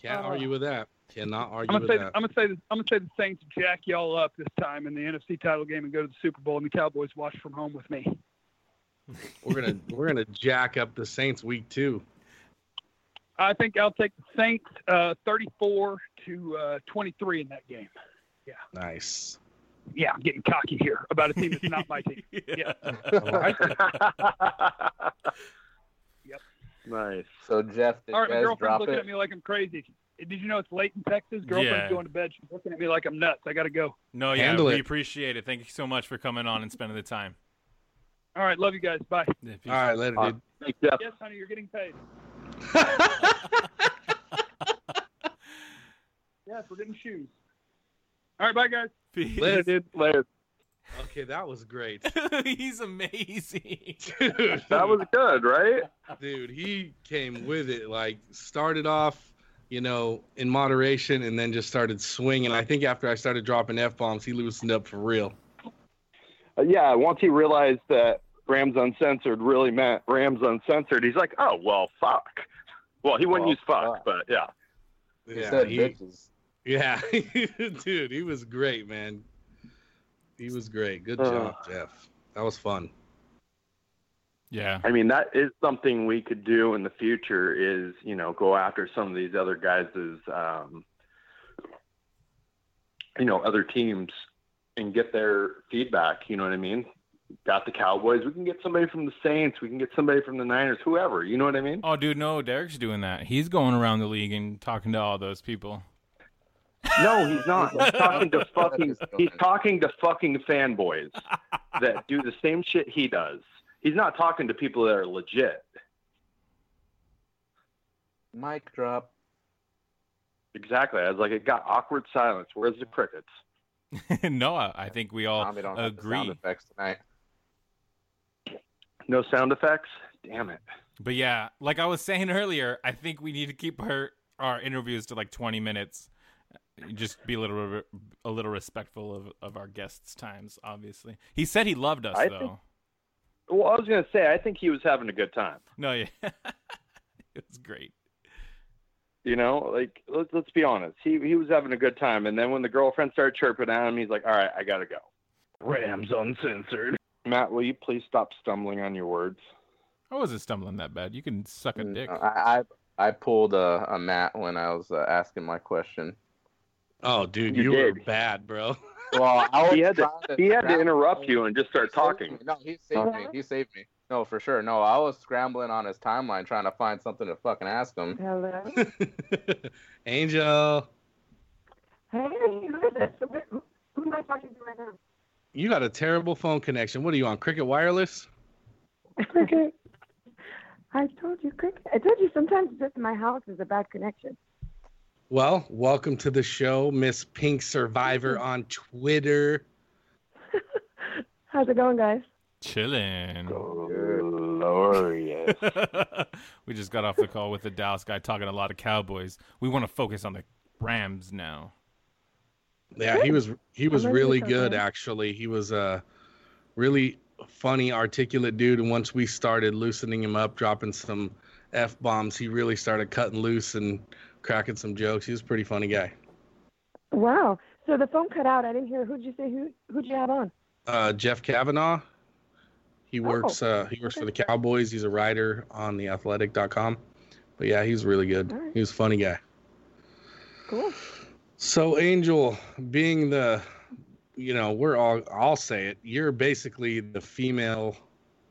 Can't uh, argue with that. Cannot argue I'm gonna with say that. I'm gonna say the, I'm gonna say the Saints jack y'all up this time in the NFC title game and go to the Super Bowl, and the Cowboys watch from home with me. We're gonna we're gonna jack up the Saints week two. I think I'll take the Saints uh, 34 to uh, 23 in that game. Yeah. Nice. Yeah, I'm getting cocky here about a team that's not my team. Yeah. I like it. Nice. So Jeff, did All you my guys girlfriend's drop looking it? at me like I'm crazy. Did you know it's late in Texas? Girlfriend's Yeah. going to bed. She's looking at me like I'm nuts. I got to go. No, yeah, Handle we it. appreciate it. Thank you so much for coming on and spending the time. All right, love you guys. Bye. Yeah. All right, later, Uh, dude. Thanks, Jeff. Yes, honey, you're getting paid. Yes, we're getting shoes. All right, bye, guys. Peace. Later, dude. Later. Okay, that was great, He's amazing. dude. That was good, right? dude. He came with it. Like started off, you know, in moderation, and then just started swinging. I think after I started dropping f bombs, he loosened up for real. Uh, yeah, once he realized that Rams Uncensored really meant Rams Uncensored, he's like, oh, well, fuck. Well, he wouldn't Well, use fuck, fuck. but yeah. He Yeah, said he, bitches. yeah, dude. He was great, man. He was great. Good Uh. job, Jeff. That was fun. Yeah. I mean, that is something we could do in the future is, you know, go after some of these other guys' um, you know, other teams and get their feedback, you know what I mean? got the Cowboys. We can get somebody from the Saints. We can get somebody from the Niners. Whoever. You know what I mean? Oh, dude, no, Derek's doing that. He's going around the league and talking to all those people. No, he's not. He's talking to fucking. He's talking to fucking fanboys that do the same shit he does. He's not talking to people that are legit. Mic drop. Exactly. I was like, it got awkward silence. Where's the crickets? no, I I think we all Tommy don't have sound effects tonight. No sound effects. Damn it. But yeah, like I was saying earlier, I think we need to keep our our interviews to like 20 minutes. Just be a little a little respectful of, of our guests' times. Obviously, he said he loved us I though. think- Well, I was gonna say, I think he was having a good time. No, yeah, it was great. You know, like let's let's be honest. He he was having a good time, and then when the girlfriend started chirping at him, he's like, "All right, I gotta go." Rams uncensored. Matt, will you please stop stumbling on your words? I wasn't stumbling that bad. You can suck a dick. I I, I pulled a, a mat when I was uh, asking my question. Oh, dude, You you, were bad, bro. Well, I was He had to trying he had to interrupt you and just start talking. me. No, he saved me. Uh-huh. He saved me. No, for sure. No, I was scrambling on his timeline trying to find something to fucking ask him. Hello. Angel, Hey, who is this? Who, who am I talking to right now? you got a terrible phone connection. What are you on? Cricket Wireless? Cricket. I told you, Cricket. I told you sometimes just my house is a bad connection. Well, welcome to the show, Miss Pink Survivor on Twitter. How's it going, guys? Chilling. Glorious. we just got off the call with the Dallas guy talking a lot of Cowboys. We want to focus on the Rams now. Yeah, he was he was I'm ready to really good man. actually. He was a really funny, articulate dude. And once we started loosening him up, dropping some f bombs, he really started cutting loose and cracking some jokes. He was a pretty funny guy. Wow. So the phone cut out. I didn't hear. Who'd you say? Who? Who'd you have on? Uh, Jeff Cavanaugh. He works. Oh, uh, he works for the Cowboys. He's a writer on theathletic.com. But yeah, he's really good. Right. He was a funny guy. Cool. So Angel, being the, you know, we're all. I'll say it. You're basically the female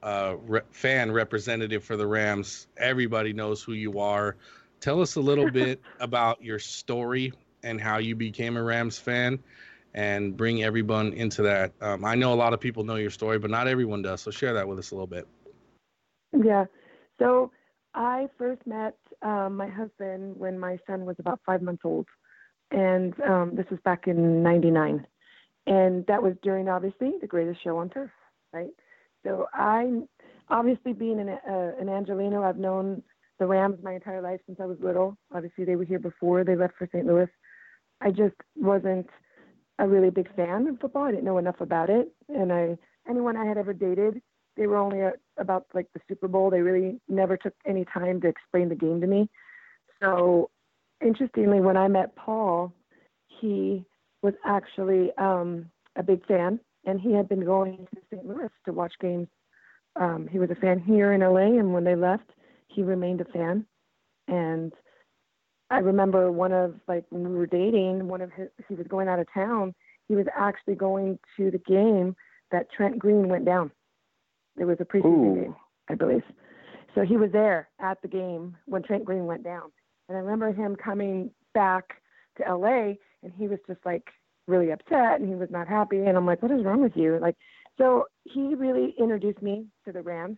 uh, re- fan representative for the Rams. Everybody knows who you are. Tell us a little bit about your story and how you became a Rams fan, and bring everyone into that. Um, I know a lot of people know your story, but not everyone does. So share that with us a little bit. Yeah. So I first met um, my husband when my son was about five months old. And um, this was back in 99. And that was during, obviously, the greatest show on turf, right? So I, obviously, being an, uh, an Angelino, I've known the Rams my entire life since I was little. Obviously, they were here before they left for St. Louis. I just wasn't a really big fan of football. I didn't know enough about it. And I, anyone I had ever dated, they were only uh about like the Super Bowl. They really never took any time to explain the game to me. So, interestingly, when I met Paul, he was actually um, a big fan, and he had been going to St. Louis to watch games. Um, he was a fan here in LA, and when they left, he remained a fan. And I remember one of like when we were dating, one of his he was going out of town. He was actually going to the game that Trent Green went down. There was a preseason Ooh. game, I believe. So he was there at the game when Trent Green went down. And I remember him coming back to LA and he was just like really upset and he was not happy. And I'm like, what is wrong with you? Like, so he really introduced me to the Rams.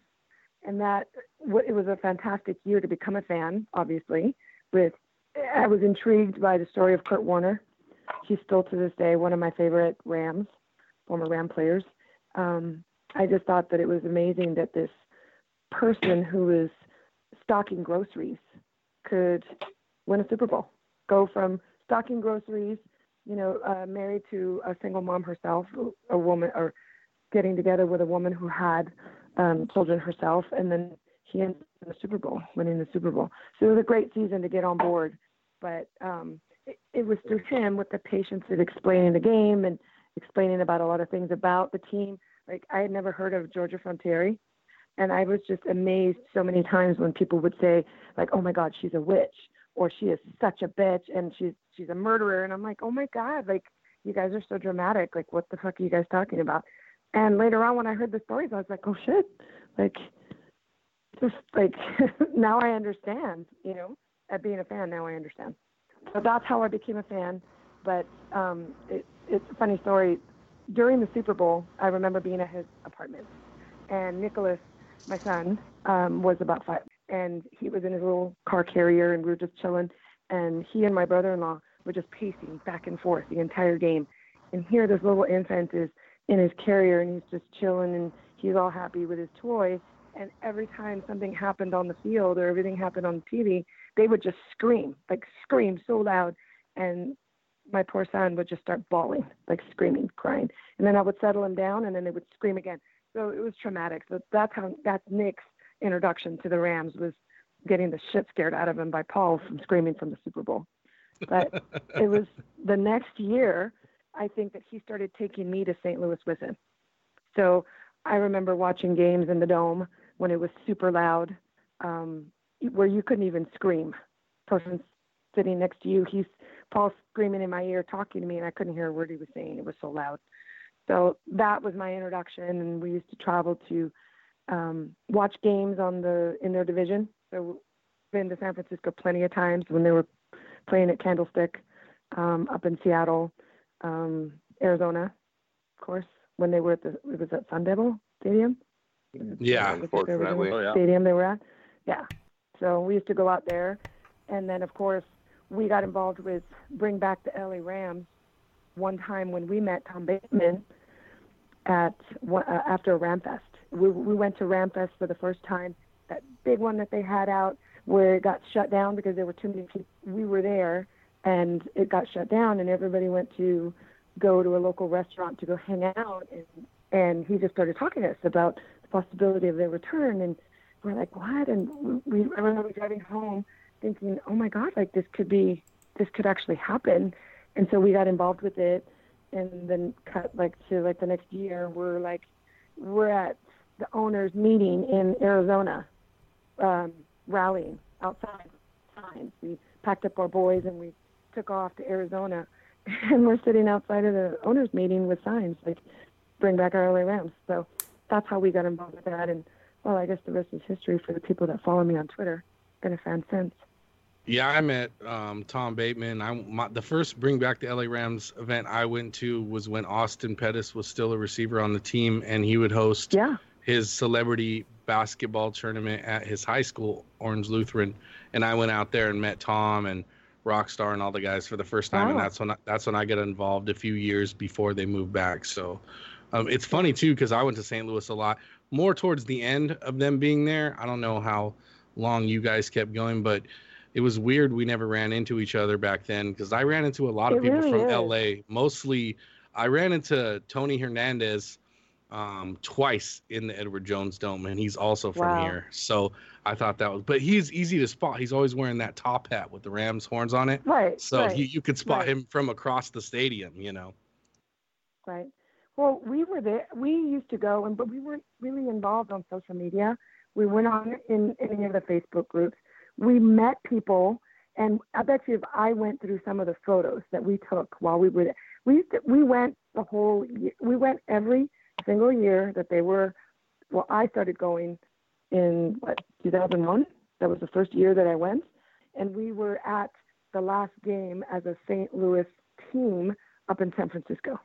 And that it was a fantastic year to become a fan, obviously. With I was intrigued by the story of Kurt Warner. He's still to this day one of my favorite Rams, former Ram players. Um, I just thought that it was amazing that this person who was stocking groceries could win a Super Bowl, go from stocking groceries, you know, uh, married to a single mom herself, a woman, or getting together with a woman who had um, children herself, and then he ended in the Super Bowl, winning the Super Bowl. So it was a great season to get on board, but um, it, it was through him with the patience of explaining the game and explaining about a lot of things about the team. Like I had never heard of Georgia Frontiere, and I was just amazed so many times when people would say like, "Oh my God, she's a witch," or "She is such a bitch," and she's she's a murderer, and I'm like, "Oh my God!" Like you guys are so dramatic. Like what the fuck are you guys talking about? And later on, when I heard the stories, I was like, oh shit, like, just like now I understand, you know, at being a fan, now I understand. So that's how I became a fan. But um, it, it's a funny story. During the Super Bowl, I remember being at his apartment, and Nicholas, my son, um, was about five, and he was in his little car carrier, and we were just chilling. And he and my brother-in-law were just pacing back and forth the entire game. And here, this little infant is in his carrier, and he's just chilling, and he's all happy with his toy. And every time something happened on the field or everything happened on TV, they would just scream, like scream so loud. And my poor son would just start bawling, like screaming, crying. And then I would settle him down and then they would scream again. So it was traumatic. So that's how that's Nick's introduction to the Rams was getting the shit scared out of him by Paul from screaming from the Super Bowl. But it was the next year I think that he started taking me to St. Louis with him. So I remember watching games in the dome when it was super loud, um, where you couldn't even scream. Person sitting next to you, he's Paul screaming in my ear, talking to me, and I couldn't hear a word he was saying. It was so loud. So that was my introduction, and we used to travel to um, watch games on the in their division. So been to San Francisco plenty of times when they were playing at Candlestick um, up in Seattle, um, Arizona, of course, when they were at the it was at Sun Devil Stadium. Yeah, unfortunately. Oh, Stadium they were at. Yeah. So we used to go out there, and then of course we got involved with Bring Back the LA Rams one time when we met Tom Bateman at uh, after Ramfest. We, we went to Ramfest for the first time, that big one that they had out where it got shut down because there were too many people. We were there and it got shut down and everybody went to go to a local restaurant to go hang out and and he just started talking to us about the possibility of their return and we're like what and we I remember driving home thinking, oh my God, like this could be, this could actually happen. And so we got involved with it and then cut like to like the next year, we're like, we're at the owners meeting in Arizona, um, rallying outside signs. We packed up our boys and we took off to Arizona and we're sitting outside of the owners meeting with signs like bring back our LA Rams. So that's how we got involved with that. And well, I guess the rest is history for the people that follow me on Twitter. Been a fan since. Yeah, I met um, Tom Bateman. I my, the first Bring Back the LA Rams event I went to was when Austin Pettis was still a receiver on the team, and he would host yeah. his celebrity basketball tournament at his high school, Orange Lutheran. And I went out there and met Tom and Rockstar and all the guys for the first time, and that's when I, that's when I got involved a few years before they moved back. So um, it's funny too because I went to St. Louis a lot, more towards the end of them being there. I don't know how long you guys kept going, but it was weird we never ran into each other back then because I ran into a lot of people really from is. LA. Mostly, I ran into Tony Hernandez um, twice in the Edward Jones Dome, and he's also from Wow. here. So I thought that was, but he's easy to spot. He's always wearing that top hat with the Rams horns on it. Right. So right, you, you could spot right. him from across the stadium, you know. Right. Well, we were there. We used to go, and but we weren't really involved on social media. We weren't on in any of the Facebook groups. We met people, and I bet you if I went through some of the photos that we took while we were there, we used to, we went the whole. Year, we went every single year that they were. Well, I started going in what 2001. That was the first year that I went, and we were at the last game as a St. Louis team up in San Francisco.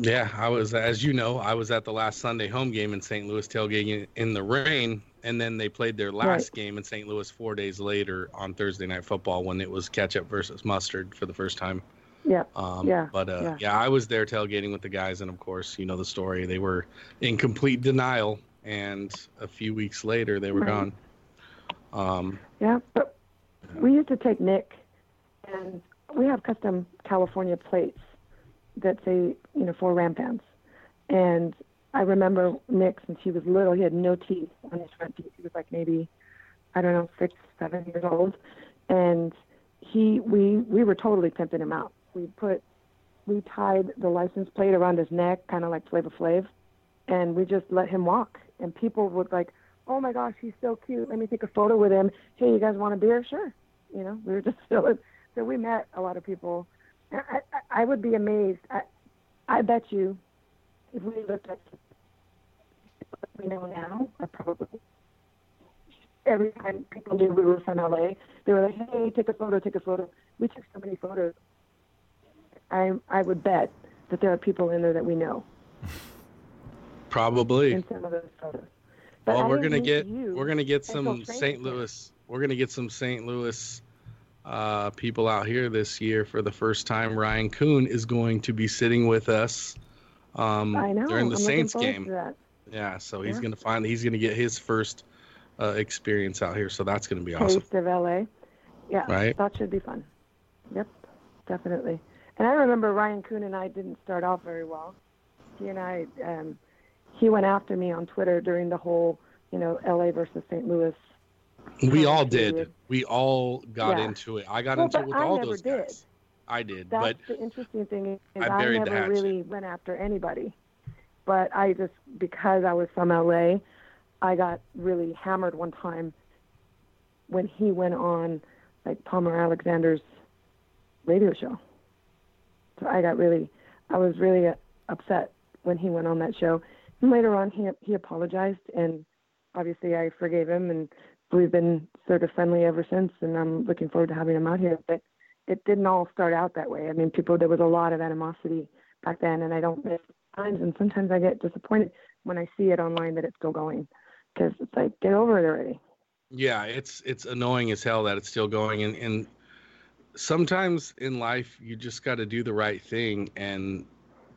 Yeah, I was, as you know, I was at the last Sunday home game in St. Louis, tailgating in the rain, and then they played their last Right. game in St. Louis four days later on Thursday Night Football when it was ketchup versus mustard for the first time. Yeah. Um, yeah. But uh, yeah. yeah. I was there tailgating with the guys, and of course, you know the story. They were in complete denial, and a few weeks later, they were Right. gone. Um, Yeah, but we used to take Nick, and we have custom California plates that say, you know, for ram fans. And I remember Nick, since he was little, he had no teeth on his front teeth. He was like maybe, I don't know, six, seven years old, and he, we, we were totally pimping him out. We put, we tied the license plate around his neck, kind of like Flavor Flav, and we just let him walk. And people would like, oh my gosh, he's so cute. Let me take a photo with him. Hey, you guys want a beer? Sure. You know, we were just so so we met a lot of people. I, I, I would be amazed. I, I bet you, if we looked at that we know now probably every time people knew we were from LA, they were like, "Hey, take a photo, take a photo." We took so many photos. I I would bet that there are people in there that we know Probably. in some of those photos. But Well, I we're gonna get we're gonna get some St. Louis. We're gonna get some St. Louis uh, people out here this year for the first time. Ryan Kuhn is going to be sitting with us um, I know. during the I'm Saints game. To that. Yeah, so he's Yeah. gonna find he's gonna get his first uh, experience out here. So that's gonna be awesome. Taste of LA. Yeah, Right. that should be fun. Yep, definitely. And I remember Ryan Kuhn and I didn't start off very well. He and I, um, he went after me on Twitter during the whole, you know, LA versus St. Louis. We all did. We all got Yeah. into it. I got Well, into it with I all never those did. guys. I did, That's but the interesting thing is I I, never really went after anybody, but I just because I was from LA, I got really hammered one time when he went on like Palmer Alexander's radio show. I got really, I was really uh, upset when he went on that show. And later on, he he apologized, and obviously I forgave him, and we've been sort of friendly ever since. And I'm looking forward to having him out here. But it didn't all start out that way. I mean, people there was a lot of animosity back then, and I don't miss times. And sometimes I get disappointed when I see it online that it's still going, because it's like get over it already. yeah, it's it's annoying as hell that it's still going. And and sometimes in life you just got to do the right thing and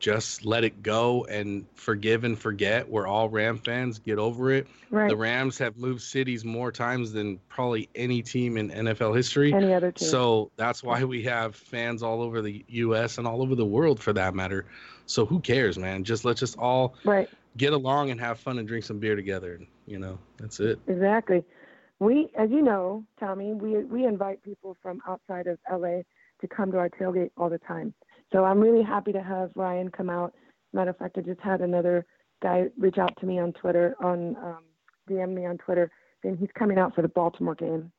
just let it go and forgive and forget. We're all Ram fans. Get over it. Right. The Rams have moved cities more times than probably any team in NFL history. Any other team. So that's why we have fans all over the U.S. and all over the world for that matter. So who cares, man? Just let's just all Right. get along and have fun and drink some beer together. And, you know, that's it. Exactly. We, as you know, Tommy, we we invite people from outside of LA to come to our tailgate all the time. So I'm really happy to have Ryan come out. Matter of fact, I just had another guy reach out to me on Twitter, on um, DM me on Twitter, saying he's coming out for the Baltimore game,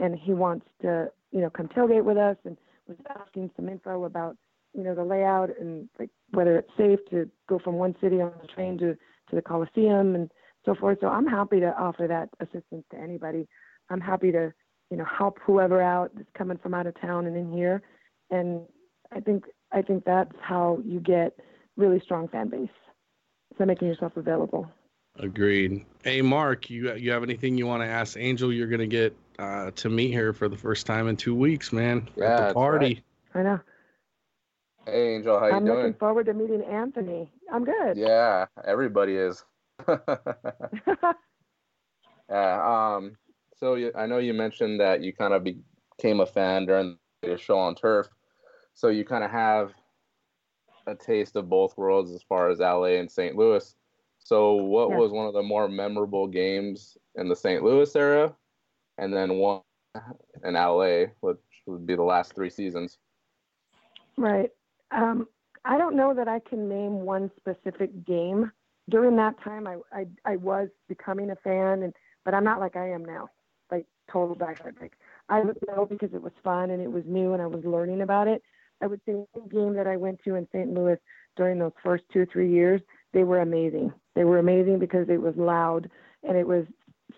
and he wants to, you know, come tailgate with us, and was asking some info about, you know, the layout and like whether it's safe to go from one city on the train to to the Coliseum and so forth. So I'm happy to offer that assistance to anybody. I'm happy to, you know, help whoever out that's coming from out of town and in here. And I think I think that's how you get really strong fan base. So making yourself available. Agreed. Hey, Mark, you you have anything you want to ask Angel? You're gonna get uh, to meet her for the first time in two weeks, man. Yeah, At the that's party. I know. Hey, Angel, how you I'm doing? looking forward to meeting Anthony. I'm good. Yeah, everybody is. yeah. Um. So you, I know you mentioned that you kind of became a fan during the show on turf. So you kind of have a taste of both worlds as far as LA and St. Louis. So what Yeah. was one of the more memorable games in the St. Louis era, and then one in LA, which would be the last three seasons? Right. Um, I don't know that I can name one specific game. During that time, I, I, I was becoming a fan, and but I'm not like I am now, like total diehard. Like I would know because it was fun and it was new and I was learning about it. I would say any game that I went to in St. Louis during those first two three years, they were amazing. They were amazing because it was loud and it was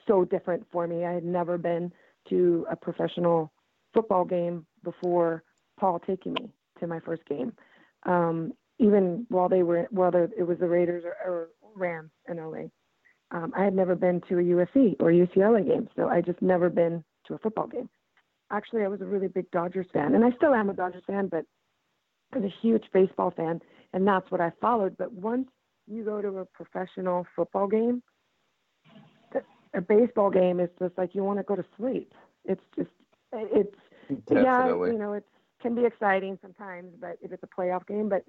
so different for me. I had never been to a professional football game before Paul taking me to my first game. Um, even while they were whether it was the Raiders or, or Rams in LA. Um, I had never been to a USC or UCLA game, so I just never been to a football game. Actually, I was a really big Dodgers fan, and I still am a Dodgers fan, but I was a huge baseball fan, and that's what I followed. But once you go to a professional football game, a baseball game is just like you want to go to sleep. It's just it's yeah, you know, it can be exciting sometimes, but if it's a playoff game, but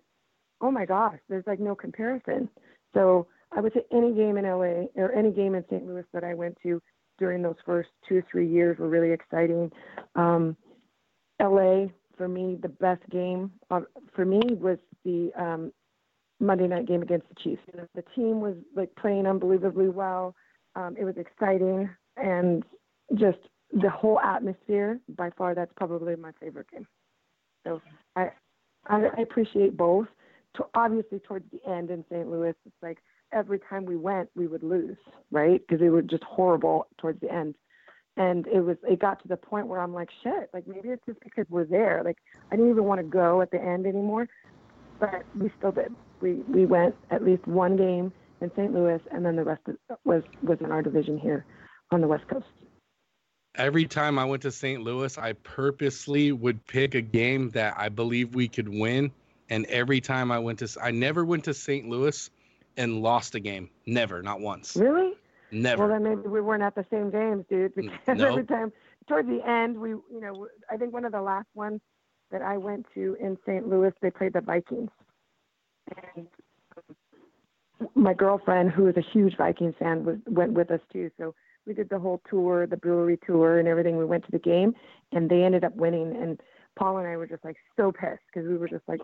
oh my gosh, there's like no comparison. So I would say any game in LA or any game in St. Louis that I went to during those first two or three years were really exciting. Um, LA for me, the best game for me was the um, Monday night game against the Chiefs. The team was like playing unbelievably well. Um, it was exciting and just the whole atmosphere. By far, that's probably my favorite game. So I I, I appreciate both. To, obviously, towards the end in St. Louis, it's like every time we went, we would lose, right? Because we were just horrible towards the end. And it was, it got to the point where I'm like, shit, like maybe it's just because we're there. Like I didn't even want to go at the end anymore, but we still did. We we went at least one game in St. Louis, and then the rest was was in our division here on the West Coast. Every time I went to St. Louis, I purposely would pick a game that I believe we could win. And every time I went to, I never went to St. Louis and lost a game. Never, not once. Really? Never. Well, then maybe we weren't at the same games, dude. Because no. every time towards the end, we, you know, I think one of the last ones that I went to in St. Louis, they played the Vikings, and um, my girlfriend, who is a huge Vikings fan, was went with us too. So we did the whole tour, the brewery tour, and everything. We went to the game, and they ended up winning. And Paul and I were just like so pissed because we were just like,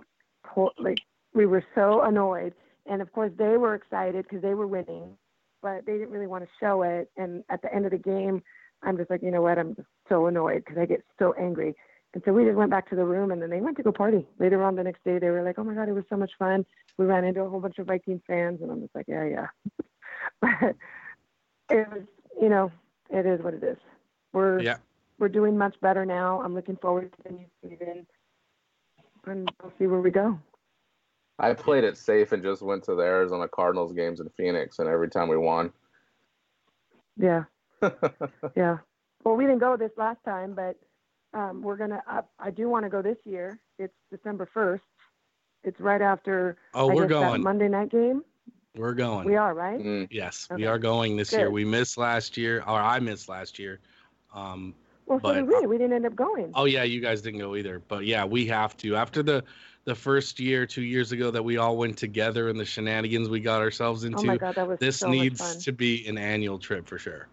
like we were so annoyed. And of course, they were excited because they were winning, but they didn't really want to show it. And at the end of the game, I'm just like, you know what? I'm just so annoyed because I get so angry. And so we just went back to the room, and then they went to go party. Later on the next day, they were like, "Oh my god, it was so much fun." We ran into a whole bunch of Viking fans, and I'm just like, "Yeah, yeah." but it was, you know, it is what it is. We're yeah. we're doing much better now. I'm looking forward to the new season, and we'll see where we go. I played it safe and just went to the Arizona Cardinals games in Phoenix, and every time we won. Yeah. yeah. Well, we didn't go this last time, but um, we're gonna. Uh, I do want to go this year. It's December first. It's right after. Oh, I we're guess, that going. Monday night game. We're going. We are right. Mm. Yes, Okay. we are going this year. We missed last year, or I missed last year. Um, Well, so did we. We didn't end up going. oh yeah, you guys didn't go either. But yeah, we have to. After the the first year, two years ago, that we all went together and the shenanigans we got ourselves into. oh my god, that was this so needs to be an annual trip for sure.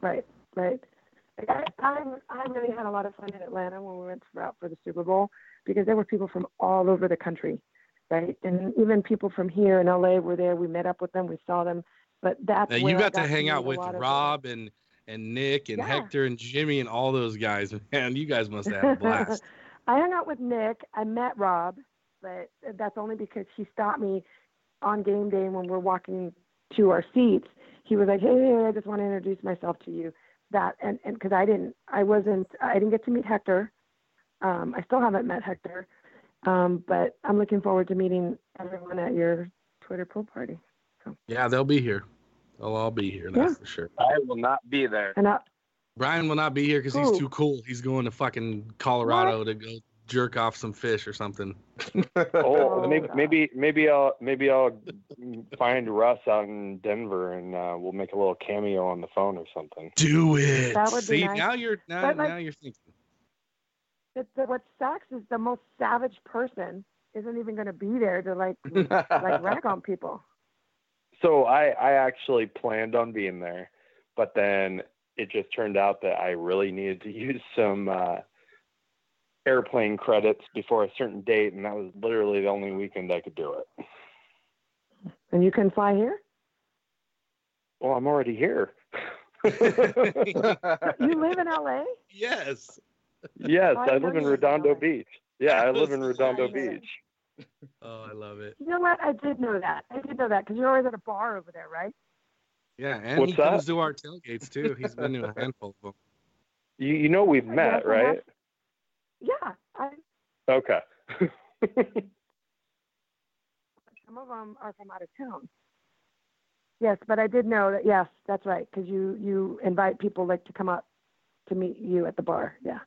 Right, right. Like, I, I I really had a lot of fun in Atlanta when we went out for the Super Bowl because there were people from all over the country, right? And even people from here in LA were there. We met up with them. We saw them. But that's Now, you I got to hang out with lot of the- Rob and and Nick and Yeah. Hector and Jimmy and all those guys. Man, you guys must have had a blast. I hung out with Nick. I met Rob, but that's only because he stopped me on game day when we're walking to our seats. He was like, "Hey, hey I just want to introduce myself to you." That and and because I didn't, I wasn't, I didn't get to meet Hector. Um, I still haven't met Hector, um, but I'm looking forward to meeting everyone at your Twitter pool party. So. yeah, they'll be here. They'll all be here. That's Yeah. for sure. I will not be there. And I, Brian will not be here because he's too cool. He's going to fucking Colorado to go jerk off some fish or something. Oh, Oh, maybe maybe maybe I'll maybe I'll find Russ out in Denver and uh, we'll make a little cameo on the phone or something. Do it. That would be nice. now you're now, But, like- now you're thinking. the, the, what sucks is the most savage person isn't even going to be there to like like rag on people. So I I actually planned on being there, but then it just turned out that I really needed to use some uh, airplane credits before a certain date, and that was literally the only weekend I could do it. And you can fly here. Well, I'm already here. You live in LA? yes. yes, I I live in you live in Redondo LA. Beach. Yeah, I live in Redondo Beach. Oh, I love it. You know what? I did know that. I did know that because you're always at a bar over there, right? Yeah, and What's he comes to our tailgates too. He's been to a handful of them. You you know we've met, guess right? have- Yeah. I, Okay. some of them are from out of town. Yes, but I did know that. Yes, that's right. Because you you invite people like to come up to meet you at the bar. Yeah.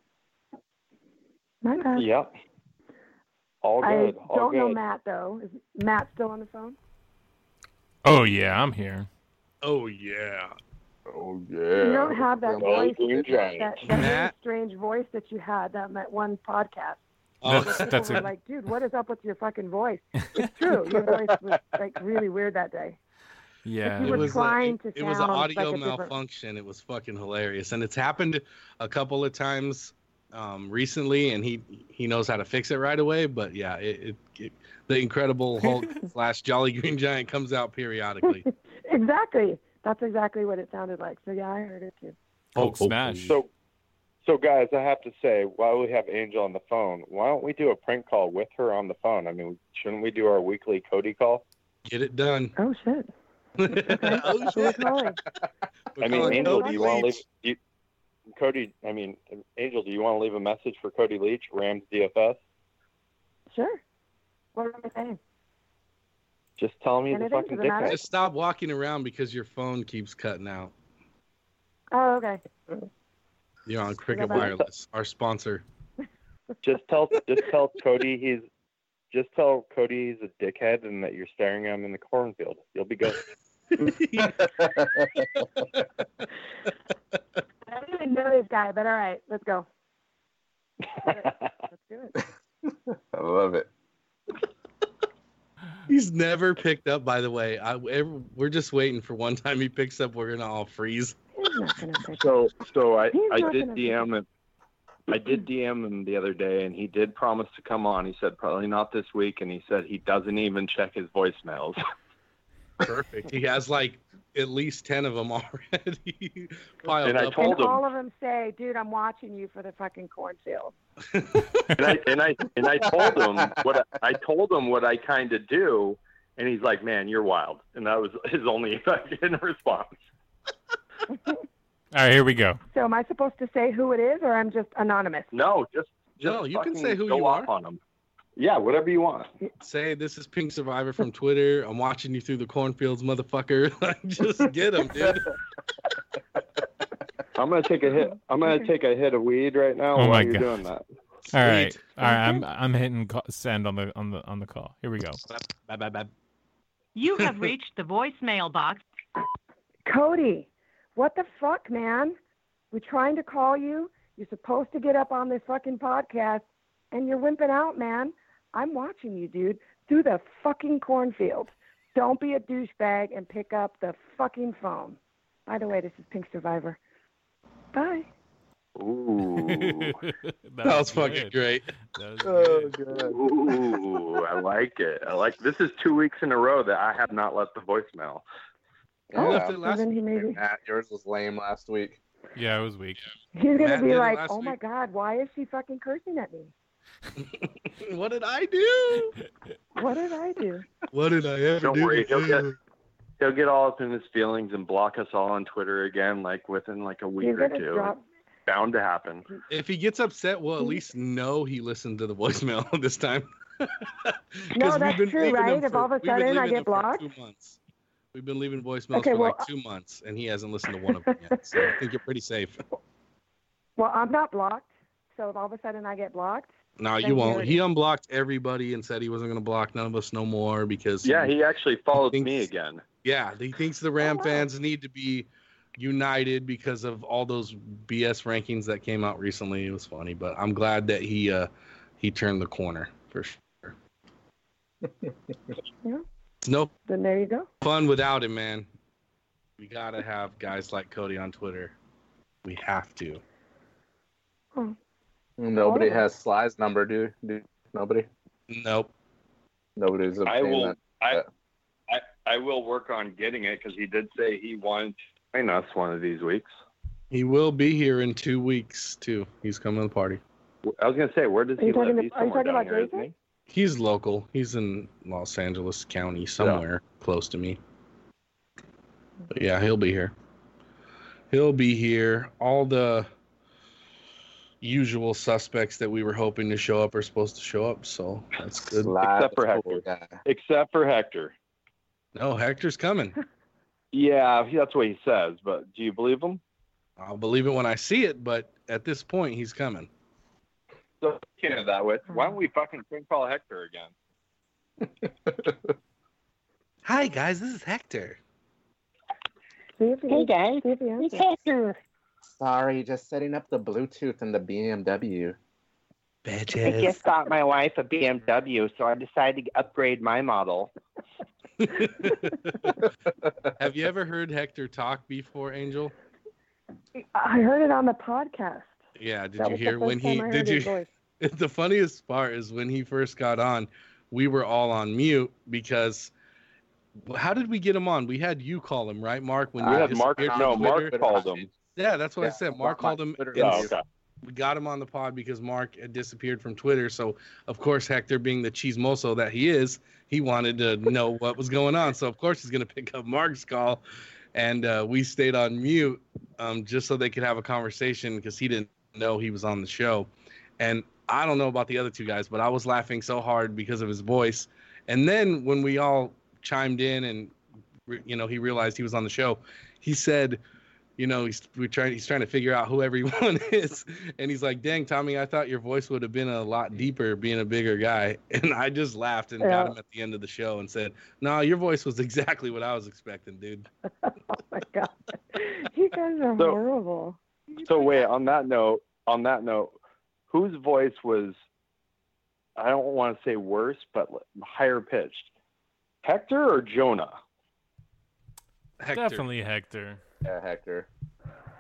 My bad. yep. All I good. all don't good. know Matt though. Is Matt still on the phone? Oh yeah, I'm here. Oh yeah. Oh yeah. You don't have that Well, voice, that, that, that really strange voice that you had that that one podcast. Oh, That's- People that's a- like, dude, what is up with your fucking voice? It's true. Your voice was like really weird that day. Yeah. it was trying like, to it was an sound like audio different- malfunction. It was fucking hilarious, and it's happened a couple of times um, recently, and he he knows how to fix it right away. But yeah, it, it, it the Incredible Hulk slash Jolly Green Giant comes out periodically. exactly. That's exactly what it sounded like. So yeah, I heard it too. Hulk smash. So, so guys, I have to say, while we have Angel on the phone, why don't we do a prank call with her on the phone? I mean, shouldn't we do our weekly Cody call? Get it done. Oh shit. oh, Who are we calling? I mean, Angel, do you want to leave? Leach. Do you, Cody, I mean, Angel, do you want to leave a message for Cody Leach, Rams DFS? Sure. What am I saying? Just tell me the fucking Does it matter? dickhead. Just stop walking around because your phone keeps cutting out. Oh, okay. You're on Cricket? Wireless, our sponsor. Just tell, just tell Cody he's, just tell Cody he's a dickhead and that you're staring at him in the cornfield. You'll be good. I don't even know this guy, but all right, let's go. Let's do it. I love it. He's never picked up, by the way. I, ev- we're just waiting for one time he picks up. We're gonna all freeze. He's not gonna pick. So, so I, He's I did DM him. I did DM him the other day, and he did promise to come on. He said probably not this week, and he said he doesn't even check his voicemails. Perfect. He has like at least ten of them already piled And I up. told And him- all of them say, "Dude, I'm watching you for the fucking cornfield." and I and I and I told him what I, I told him what I kind of do, and he's like, "Man, you're wild," and that was his only fucking response. All right, here we go. So, am I supposed to say who it is, or I'm just anonymous? No, just just No, you can say who go you off are. on him. Yeah, whatever you want. Say this is Pink Survivor from Twitter. I'm watching you through the cornfields, motherfucker. Like, just get him, dude. I'm gonna take a hit. I'm gonna take a hit of weed right now Oh while my you're God. doing that. All right, Sweet. all right. I'm I'm hitting ca- send on the on the on the call. Here we go. Bye, bye, bye. You have reached the voicemail box. Cody, what the fuck, man? We're trying to call you. You're supposed to get up on this fucking podcast, and you're wimping out, man. I'm watching you, dude, through the fucking cornfield. Don't be a douchebag and pick up the fucking phone. By the way, this is Pink Survivor. Bye. Ooh, That was good. fucking great. That was Oh, good. ooh, I like it. I like. This is two weeks in a row that I have not left the voicemail. You Oh, left it so last then he maybe Matt, yours was lame last week. Yeah, it was weak. he's gonna Matt be like, last "Oh my. God, why is she fucking cursing at me? What did I do? What did I do?" What did I ever Don't do? worry, he'll get- He'll get all up in his feelings and block us all on Twitter again, like within like a week He's or two. drop. Bound to happen. If he gets upset, we'll at least know he listened to the voicemail this time. No, we've been true, leaving them right? If all of a we've been sudden I leaving get for blocked? Two months. We've been leaving voicemails Okay, for well, like two uh, months, and he hasn't listened to one of them yet. So I think you're pretty safe. Well, I'm not blocked, so if all of a sudden I get blocked, No, you won't. He unblocked everybody and said he wasn't going to block none of us no more because Yeah, he actually follows thinks- me again. yeah he thinks the Ram wow. fans need to be united because of all those BS rankings that came out recently. It was funny, but I'm glad that he uh he turned the corner for sure. Yeah. It's no then there you go. fun without him, man. We gotta have guys like Cody on Twitter. We have to. Oh, Nobody Oh. has Sly's number, dude. dude. Nobody. Nope. Nobody's I will. that. I, I I will work on getting it because he did say he wanted to join us one of these weeks. He will be here in two weeks too. He's coming to the party. I was gonna say, where does Are he you talking live? to- He's are you talking about here, isn't Jason? he? He's local. He's in Los Angeles County, somewhere close to me. But yeah, he'll be here. He'll be here. All the usual suspects that we were hoping to show up are supposed to show up, so that's good. Except for Hector. guy. Except for Hector. No, Hector's coming. Yeah, that's what he says. But do you believe him? I'll believe it when I see it, but at this point, he's coming. So speaking of that, with why don't we fucking prank call Hector again? Hi guys, this is Hector. See if he, Hey, guys. See if he It's. Hector. Sorry, just setting up the Bluetooth in the BMW. Bitches. I just got my wife a BMW, so I decided to upgrade my model. Have you ever heard Hector talk before, Angel? I heard it on the podcast. Yeah, did That you hear when he did you the funniest part is when he first got on, we were all on mute because how did we get him on? We had you call him, right, Mark? When We you had Mark. No, from Mark called him. Yeah, that's what I said. Mark- Mark called him. Oh, okay. we got him on the pod because Mark had disappeared from Twitter. So of course Hector, being the chismoso that he is, he wanted to know what was going on. So of course he's gonna pick up Mark's call, and uh, we stayed on mute um, just so they could have a conversation because he didn't know he was on the show. And I don't know about the other two guys, but I was laughing so hard because of his voice. And then when we all chimed in and you know he realized he was on the show, he said, you know, he's we're trying he's trying to figure out who everyone is, and he's like, "Dang, Tommy, I thought your voice would have been a lot deeper being a bigger guy." And I just laughed and got him at the end of the show and said, "No, your voice was exactly what I was expecting, dude." oh my god, you guys are So- horrible. So wait, on that note, on that note, whose voice was I don't want to say worse, but higher pitched? Hector or Jonah? Hector. Definitely Hector. Yeah, Hector.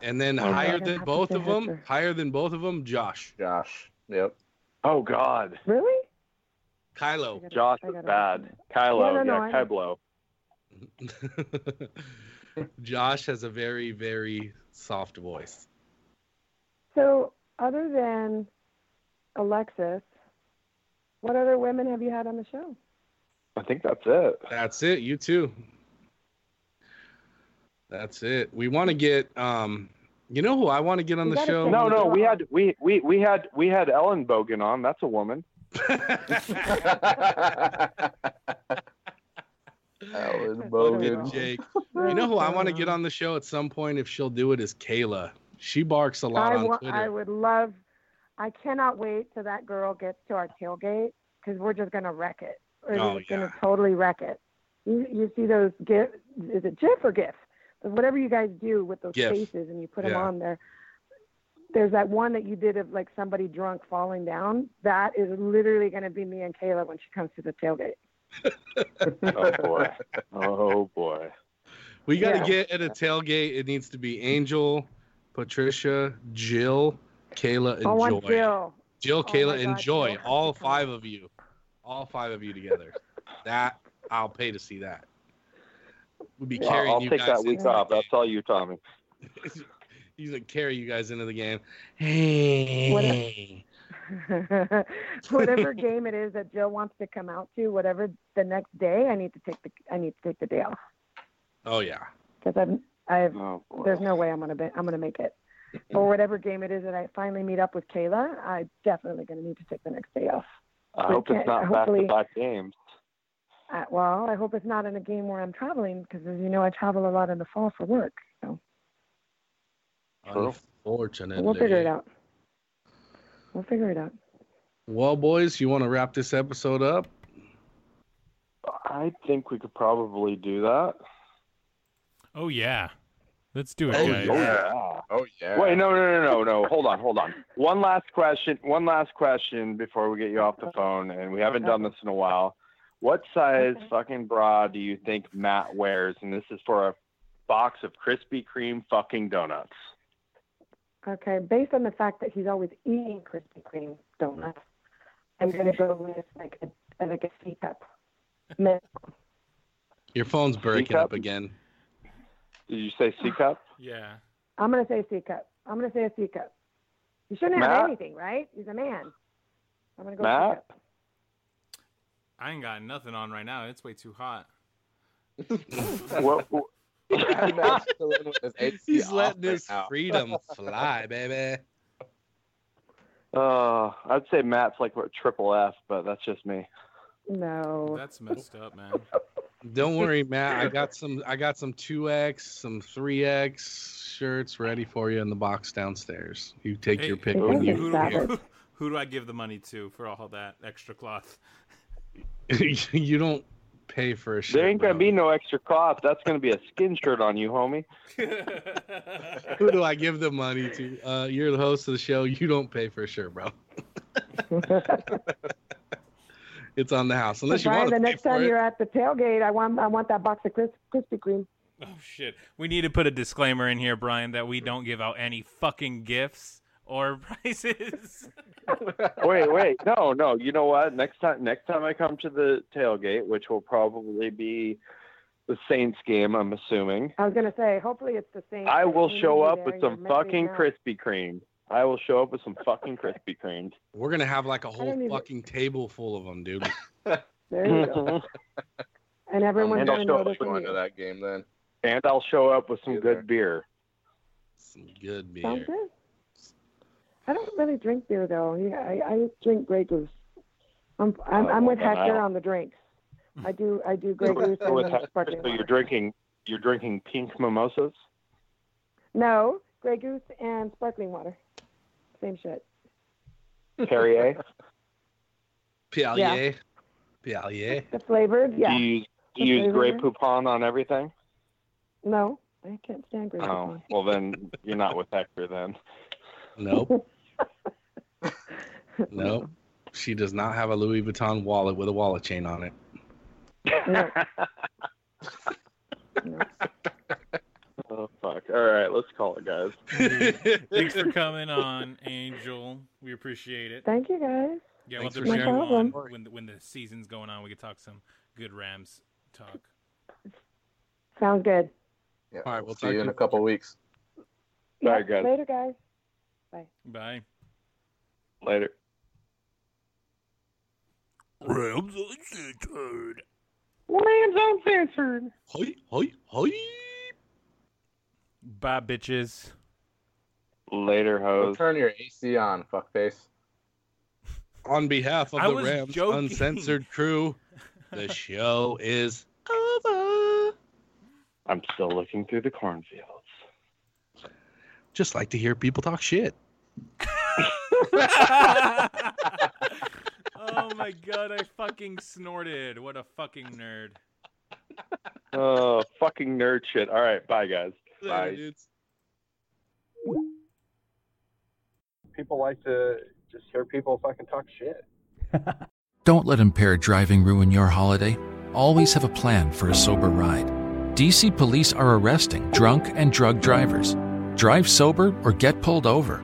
And then Okay. higher I'm than both say of them, Hector. higher than both of them, Josh. Josh. Yep. Oh God. Really? Kylo. Josh is bad. Kylo, No, no, no, yeah, I- Kyblo. Josh has a very, very soft voice. So, other than Alexis, what other women have you had on the show? I think that's it. That's it. You too. That's it. We want to get um you know who I want to get on the show? No, no, we had we, we we had we had Ellen Bogan on. That's a woman. Alan Look Bogan. Jake. You know who I want to get on the show at some point if she'll do it is Kayla. She barks a lot I, on wa- Twitter. I would love. I cannot wait till that girl gets to our tailgate because we're just gonna wreck it. We're Oh, just gonna totally wreck it. You, you see those gif? Is it GIF or GIF? But whatever you guys do with those GIF. faces and you put them on there. There's that one that you did of like somebody drunk falling down. That is literally going to be me and Kayla when she comes to the tailgate. Oh boy. Oh boy. we got to Yeah. get at a tailgate. It needs to be Angel, Patricia, Jill, Kayla, and I want Joy. Jill. Jill, Oh Kayla, my and Joy. Jill All five of you. All five of you together. that I'll pay to see that. We'll be Well, carrying I'll you take guys that week off. That's all you, Tommy. He's gonna carry you guys into the game. Hey. whatever game it is that Joe wants to come out to, whatever the next day, I need to take the I need to take the day off Oh yeah. because I'm I've Oh, there's no way I'm gonna be, I'm gonna make it. Or whatever game it is that I finally meet up with Kayla, I definitely gonna need to take the next day off. I We hope it's can't- back to back games. Uh, well, I hope it's not in a game where I'm traveling because, as you know, I travel a lot in the fall for work. So Unfortunately. we'll figure it out. We'll figure it out. Well, boys, you want to wrap this episode up? I think we could probably do that. Oh yeah. Let's do it, Oh, guys. yeah. Oh yeah. Wait, no, no, no, no, no. Hold on, hold on. One last question. One last question before we get you off the phone, and we haven't done this in a while. What size fucking bra do you think Matt wears? And this is for a box of Krispy Kreme fucking donuts. Okay, based on the fact that he's always eating Krispy Kreme donuts, I'm gonna go with like a like a C cup. Min- Your phone's breaking Teacup? up again. Did you say C cup? Yeah. I'm gonna say C cup. I'm gonna say a C cup. You shouldn't have anything, right? He's a man. I'm gonna go Matt? C cup. I ain't got nothing on right now. It's way too hot. what, Matt's chilling with his AC He's off letting right his now. freedom fly, baby. Uh, I'd say Matt's like what triple F, but that's just me. No. That's messed up, man. Don't worry, Matt. I got some. I got some two X, some three X shirts ready for you in the box downstairs. You take Hey, your pick Hey, when you who, who, who do I give the money to for all that extra cloth? you don't pay for a shirt. There ain't gonna be no extra cost. That's gonna be a skin shirt on you, homie. Who do I give the money to? Uh, you're the host of the show. You don't pay for a shirt, bro. it's on the house unless you Brian, want the to pay next time it. you're at the tailgate, I want I want that box of Kris- Krispy Kreme. Oh shit. We need to put a disclaimer in here, Brian, that we don't give out any fucking gifts or prizes. wait, wait, no, no. You know what? Next time, next time I come to the tailgate, which will probably be the Saints game, I'm assuming. I was gonna say, hopefully it's the Saints. I will show up with some fucking out. Krispy Kreme. I will show up with some fucking Krispy Kremes. We're gonna have like a whole even- fucking table full of them, dude. There you go. And everyone's And gonna show know up this Going one. to that game then. And I'll show up with some You good beer. Some good beer. Sounds good. I don't really drink beer though. Yeah, I, I drink Grey Goose. I'm I'm, Oh, I'm with Hector I'll- on the drinks. Hmm. I do I do Grey Goose So, and with Hector, sparkling so you're drinking you're drinking pink mimosas. No, Grey Goose and sparkling water. Same shit. Perrier. Pialier. Pialier. The flavored, yeah. Do you do you use Grey. Poupon on everything? No, I can't stand Grey Oh, Goose. well then you're not with Hector then. Nope. nope. She does not have a Louis Vuitton wallet with a wallet chain on it. No. Oh fuck! All right, let's call it, guys. Mm-hmm. Thanks for coming on, Angel. We appreciate it. Thank you guys. Yeah, we'll have Thanks to for bring sharing. you on when the, when the season's going on. We could talk some good Rams talk. Sounds good. Yeah. All right, we'll see talk you in a couple weeks. Bye, Yep, guys. Later, guys. Bye. Bye. Later. Rams Uncensored. Lambs uncensored. Hoi, hoi, hoi. Bye, bitches. Later, Go hoes. turn your AC on, fuckface. On behalf of I the was Rams joking. Uncensored crew, the show is over. I'm still looking through the cornfields. Just like to hear people talk shit. oh my god, I fucking snorted. What a fucking nerd. Oh, fucking nerd shit. All right, bye, guys. Bye. dudes. People like to just hear people fucking talk shit. Don't let impaired driving ruin your holiday. Always have a plan for a sober ride. DC police are arresting drunk and drug drivers. Drive sober or get pulled over.